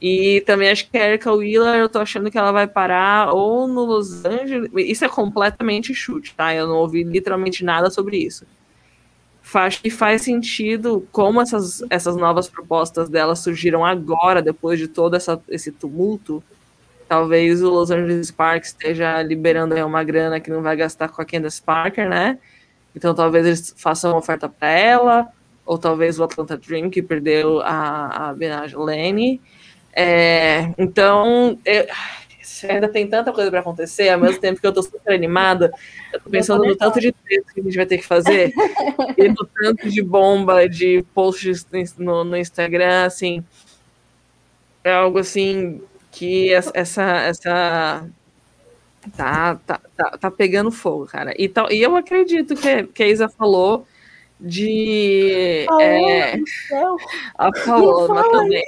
E também acho que a Erika Wheeler, eu tô achando que ela vai parar ou no Los Angeles. Isso é completamente chute, tá? Eu não ouvi literalmente nada sobre isso acho que faz sentido como essas, essas novas propostas dela surgiram agora, depois de todo essa, esse tumulto. Talvez o Los Angeles Sparks esteja liberando uma grana que não vai gastar com a Candace Parker, né? Então talvez eles façam uma oferta para ela, ou talvez o Atlanta Dream, que perdeu a, a Benaj Lane. É, então, eu, ainda tem tanta coisa para acontecer, ao mesmo tempo que eu tô super animada, eu tô pensando no tanto de texto que a gente vai ter que fazer, e no tanto de bomba, de posts no, no Instagram, assim, é algo assim que essa, essa tá, tá, tá, tá pegando fogo, cara. E, tal, e eu acredito que, que a Isa falou de. Oh, é, a Paola também.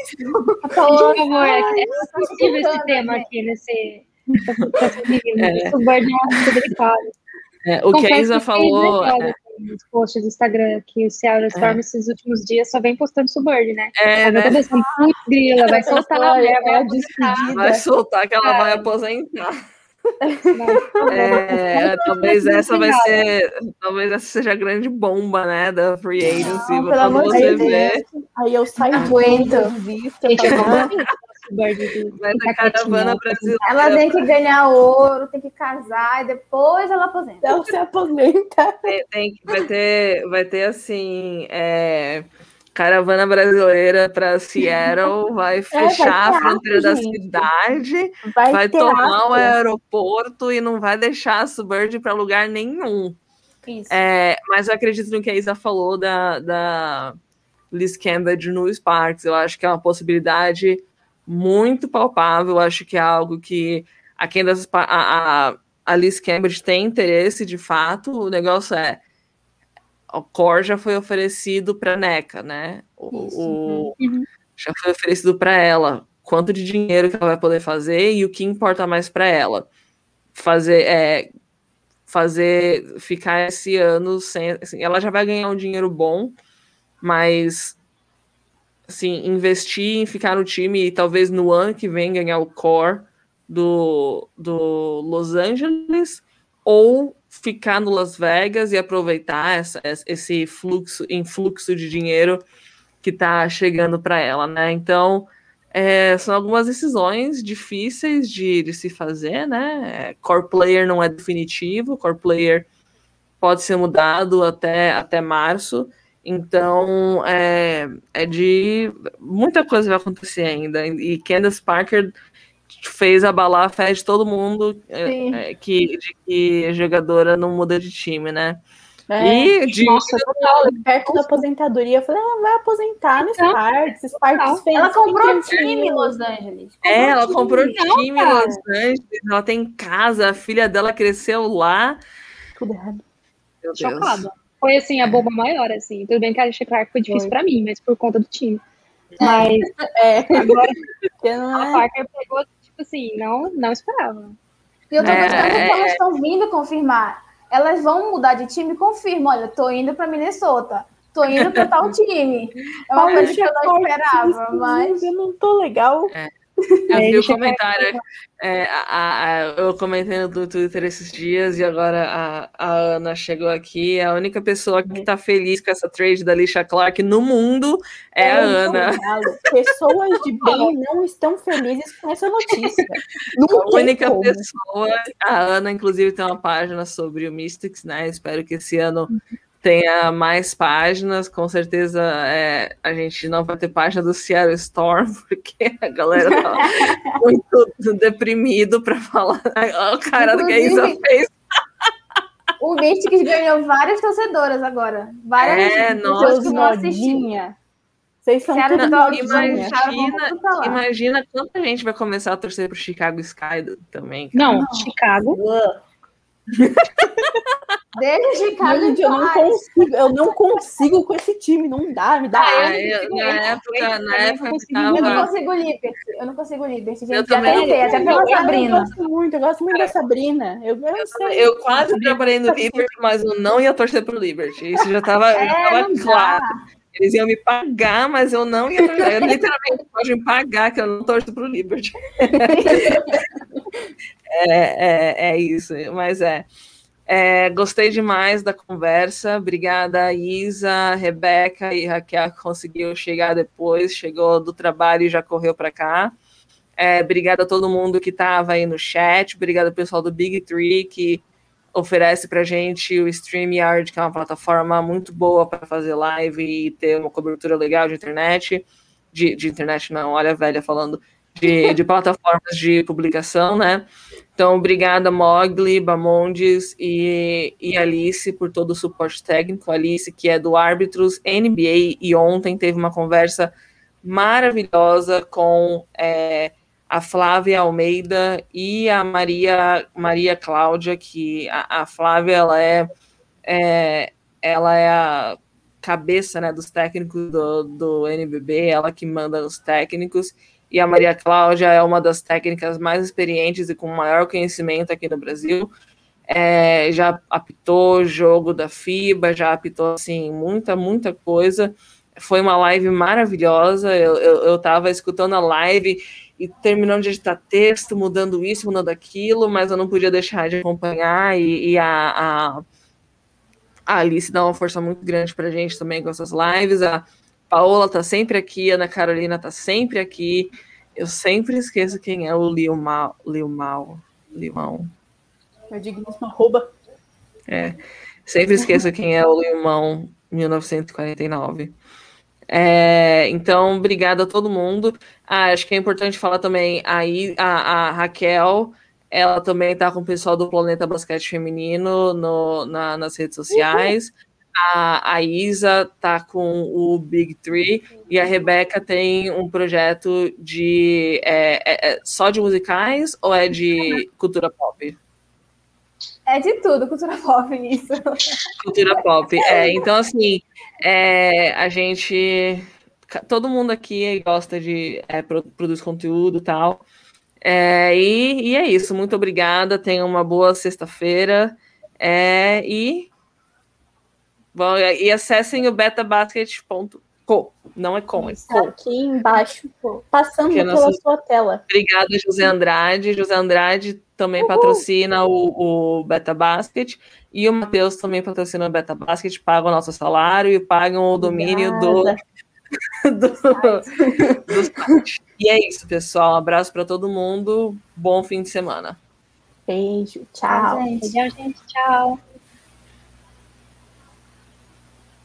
A Paola, por favor, é, é possível esse tema aqui nesse. é. Subordinado, É, o que a Isa falou. É, nos posts do Instagram que o Seattle Storm é. esses últimos dias só vem postando Suburb, né? É, né? Pensando, grila, vai soltar, vai, vai, vai soltar que ela é. vai aposentar. É, talvez essa vai ser, talvez essa seja a grande bomba, né, da free agency. Não, pelo amor de Deus. Aí eu saio aguento. Ter caravana brasileira. Ela tem que ganhar ouro, tem que casar e depois ela aposenta. Ela se aposenta. Tem, tem, vai ter, vai ter assim. É, caravana brasileira para Seattle, vai fechar é, vai a fronteira da cidade, vai, vai tomar o aeroporto e não vai deixar a Suburb para lugar nenhum. É, mas eu acredito no que a Isa falou da, da Liz Cambridge no Sparks. Eu acho que é uma possibilidade muito palpável. Eu acho que é algo que a, Candace, a, a, a Liz Cambridge tem interesse de fato. O negócio é o core já foi oferecido para NECA, né? O, o uhum. já foi oferecido para ela. Quanto de dinheiro que ela vai poder fazer e o que importa mais para ela? Fazer é, fazer ficar esse ano sem, assim, ela já vai ganhar um dinheiro bom, mas assim, investir em ficar no time e talvez no ano que vem ganhar o core do, do Los Angeles ou ficar no Las Vegas e aproveitar essa, esse fluxo, influxo de dinheiro que está chegando para ela, né? Então, é, são algumas decisões difíceis de, de se fazer, né? Core player não é definitivo, core player pode ser mudado até, até março, então é, é de muita coisa vai acontecer ainda. E Candace Parker fez abalar a fé de todo mundo é, é, que, de que a jogadora não muda de time, né? É, e de nossa, total, perto da aposentadoria, eu falei, ela vai aposentar no então, Sparks, Sparks fez Ela comprou time em Los Angeles. Comprou é, ela comprou time, em Los Angeles, ela tem casa, a filha dela cresceu lá. Tudo errado. Meu Chocada. Foi assim, a bomba maior, assim. Tudo bem que a Clark foi difícil para mim, mas por conta do time. Mas é. agora a Parker pegou assim, não, não esperava. E eu tô gostando é... que elas estão vindo confirmar. Elas vão mudar de time, confirma. Olha, tô indo para Minnesota. Tô indo para tal time. É uma coisa que eu não esperava, mas. Eu não tô legal. É. Eu vi o comentário. É, a, a, eu comentei no Twitter esses dias e agora a, a, Ana chegou aqui. A única pessoa que tá feliz com essa trade da Lisha Clark no mundo é, a Ana. Pessoas de bem não estão felizes com essa notícia. Não a única como. pessoa. A Ana, inclusive, tem uma página sobre o Mystics, né? Espero que esse ano tenha mais páginas. Com certeza é, a gente não vai ter página do Seattle Storm, porque a galera tá muito deprimido para falar. o cara do que a Isa fez. O Mystics ganhou várias torcedoras agora. Várias é, nossa. Vocês são tudo não, imagina, imagina quanta gente vai começar a torcer pro Chicago Sky também. Cara. Não, não, Chicago. Desde Chicago. Gente, eu não consigo, eu não consigo com esse time, não dá, me dá. Ah, eu, na época, na época eu, tava... eu não consigo Liberty, eu não consigo Liberty, gente. Eu já tentei, até pela Sabrina. Eu gosto muito, eu gosto muito da Sabrina. Eu, eu, eu, eu quase trabalhei no Liberty, mas eu não ia torcer pro Liberty. Isso já estava é, claro. Eles iam me pagar, mas eu não ia. Eu literalmente pode me pagar, que eu não torço pro Liberty. é, é, é isso, mas é. É, gostei demais da conversa. Obrigada, Isa, Rebeca e Raquel, que conseguiu chegar depois, chegou do trabalho e já correu para cá. É, obrigada a todo mundo que estava aí no chat. Obrigada ao pessoal do Big Tree, que oferece para gente o StreamYard, que é uma plataforma muito boa para fazer live e ter uma cobertura legal de internet. De, de internet, não, olha a velha falando, de, de plataformas de publicação, né? Então, obrigada, Mogli, Bamondes e, e Alice por todo o suporte técnico. Alice, que é do Árbitros NBA, e ontem teve uma conversa maravilhosa com é, a Flávia Almeida e a Maria, Maria Cláudia, que a, a Flávia ela é, é, ela é a cabeça né, dos técnicos do, do NBB, ela que manda os técnicos e a Maria Cláudia é uma das técnicas mais experientes e com maior conhecimento aqui no Brasil. é, já apitou jogo da FIBA, já apitou assim muita, muita coisa. Foi uma live maravilhosa. Eu, eu, eu escutando a live e terminando de editar texto, mudando isso, mudando aquilo, mas eu não podia deixar de acompanhar e, e a, a, a, Alice dá uma força muito grande pra gente também com essas lives. A Paola tá sempre aqui, a Ana Carolina tá sempre aqui. Eu sempre esqueço quem é o Lil Mal. Lil Mal. Limão. É digníssimo arroba. É. Sempre esqueço quem é o Limão 1949. É, então, obrigada a todo mundo. Ah, acho que é importante falar também aí a, a Raquel, ela também está com o pessoal do Planeta Basquete Feminino no, na, nas redes sociais. A, a Isa tá com o Big Three e a Rebeca tem um projeto de é, é, é só de musicais ou é de cultura pop? É de tudo, cultura pop, isso. Cultura pop, é. Então, assim, é, a gente. Todo mundo aqui gosta de. É, produz conteúdo e tal. É, e, e, é isso. Muito obrigada. Tenha uma boa sexta-feira. É, e. Bom, e acessem o betabasket.co. Não é com, é com. Aqui embaixo, passando pela nossa... sua tela. Obrigada, José Andrade. José Andrade também Uhul. patrocina o, o Beta Basket e o Matheus também patrocina o Beta Basket, pagam o nosso salário e pagam o domínio do, do, do site. E é isso, pessoal. Um abraço para todo mundo. Bom fim de semana. Beijo. Tchau. Tchau, gente. Tchau, gente. Tchau.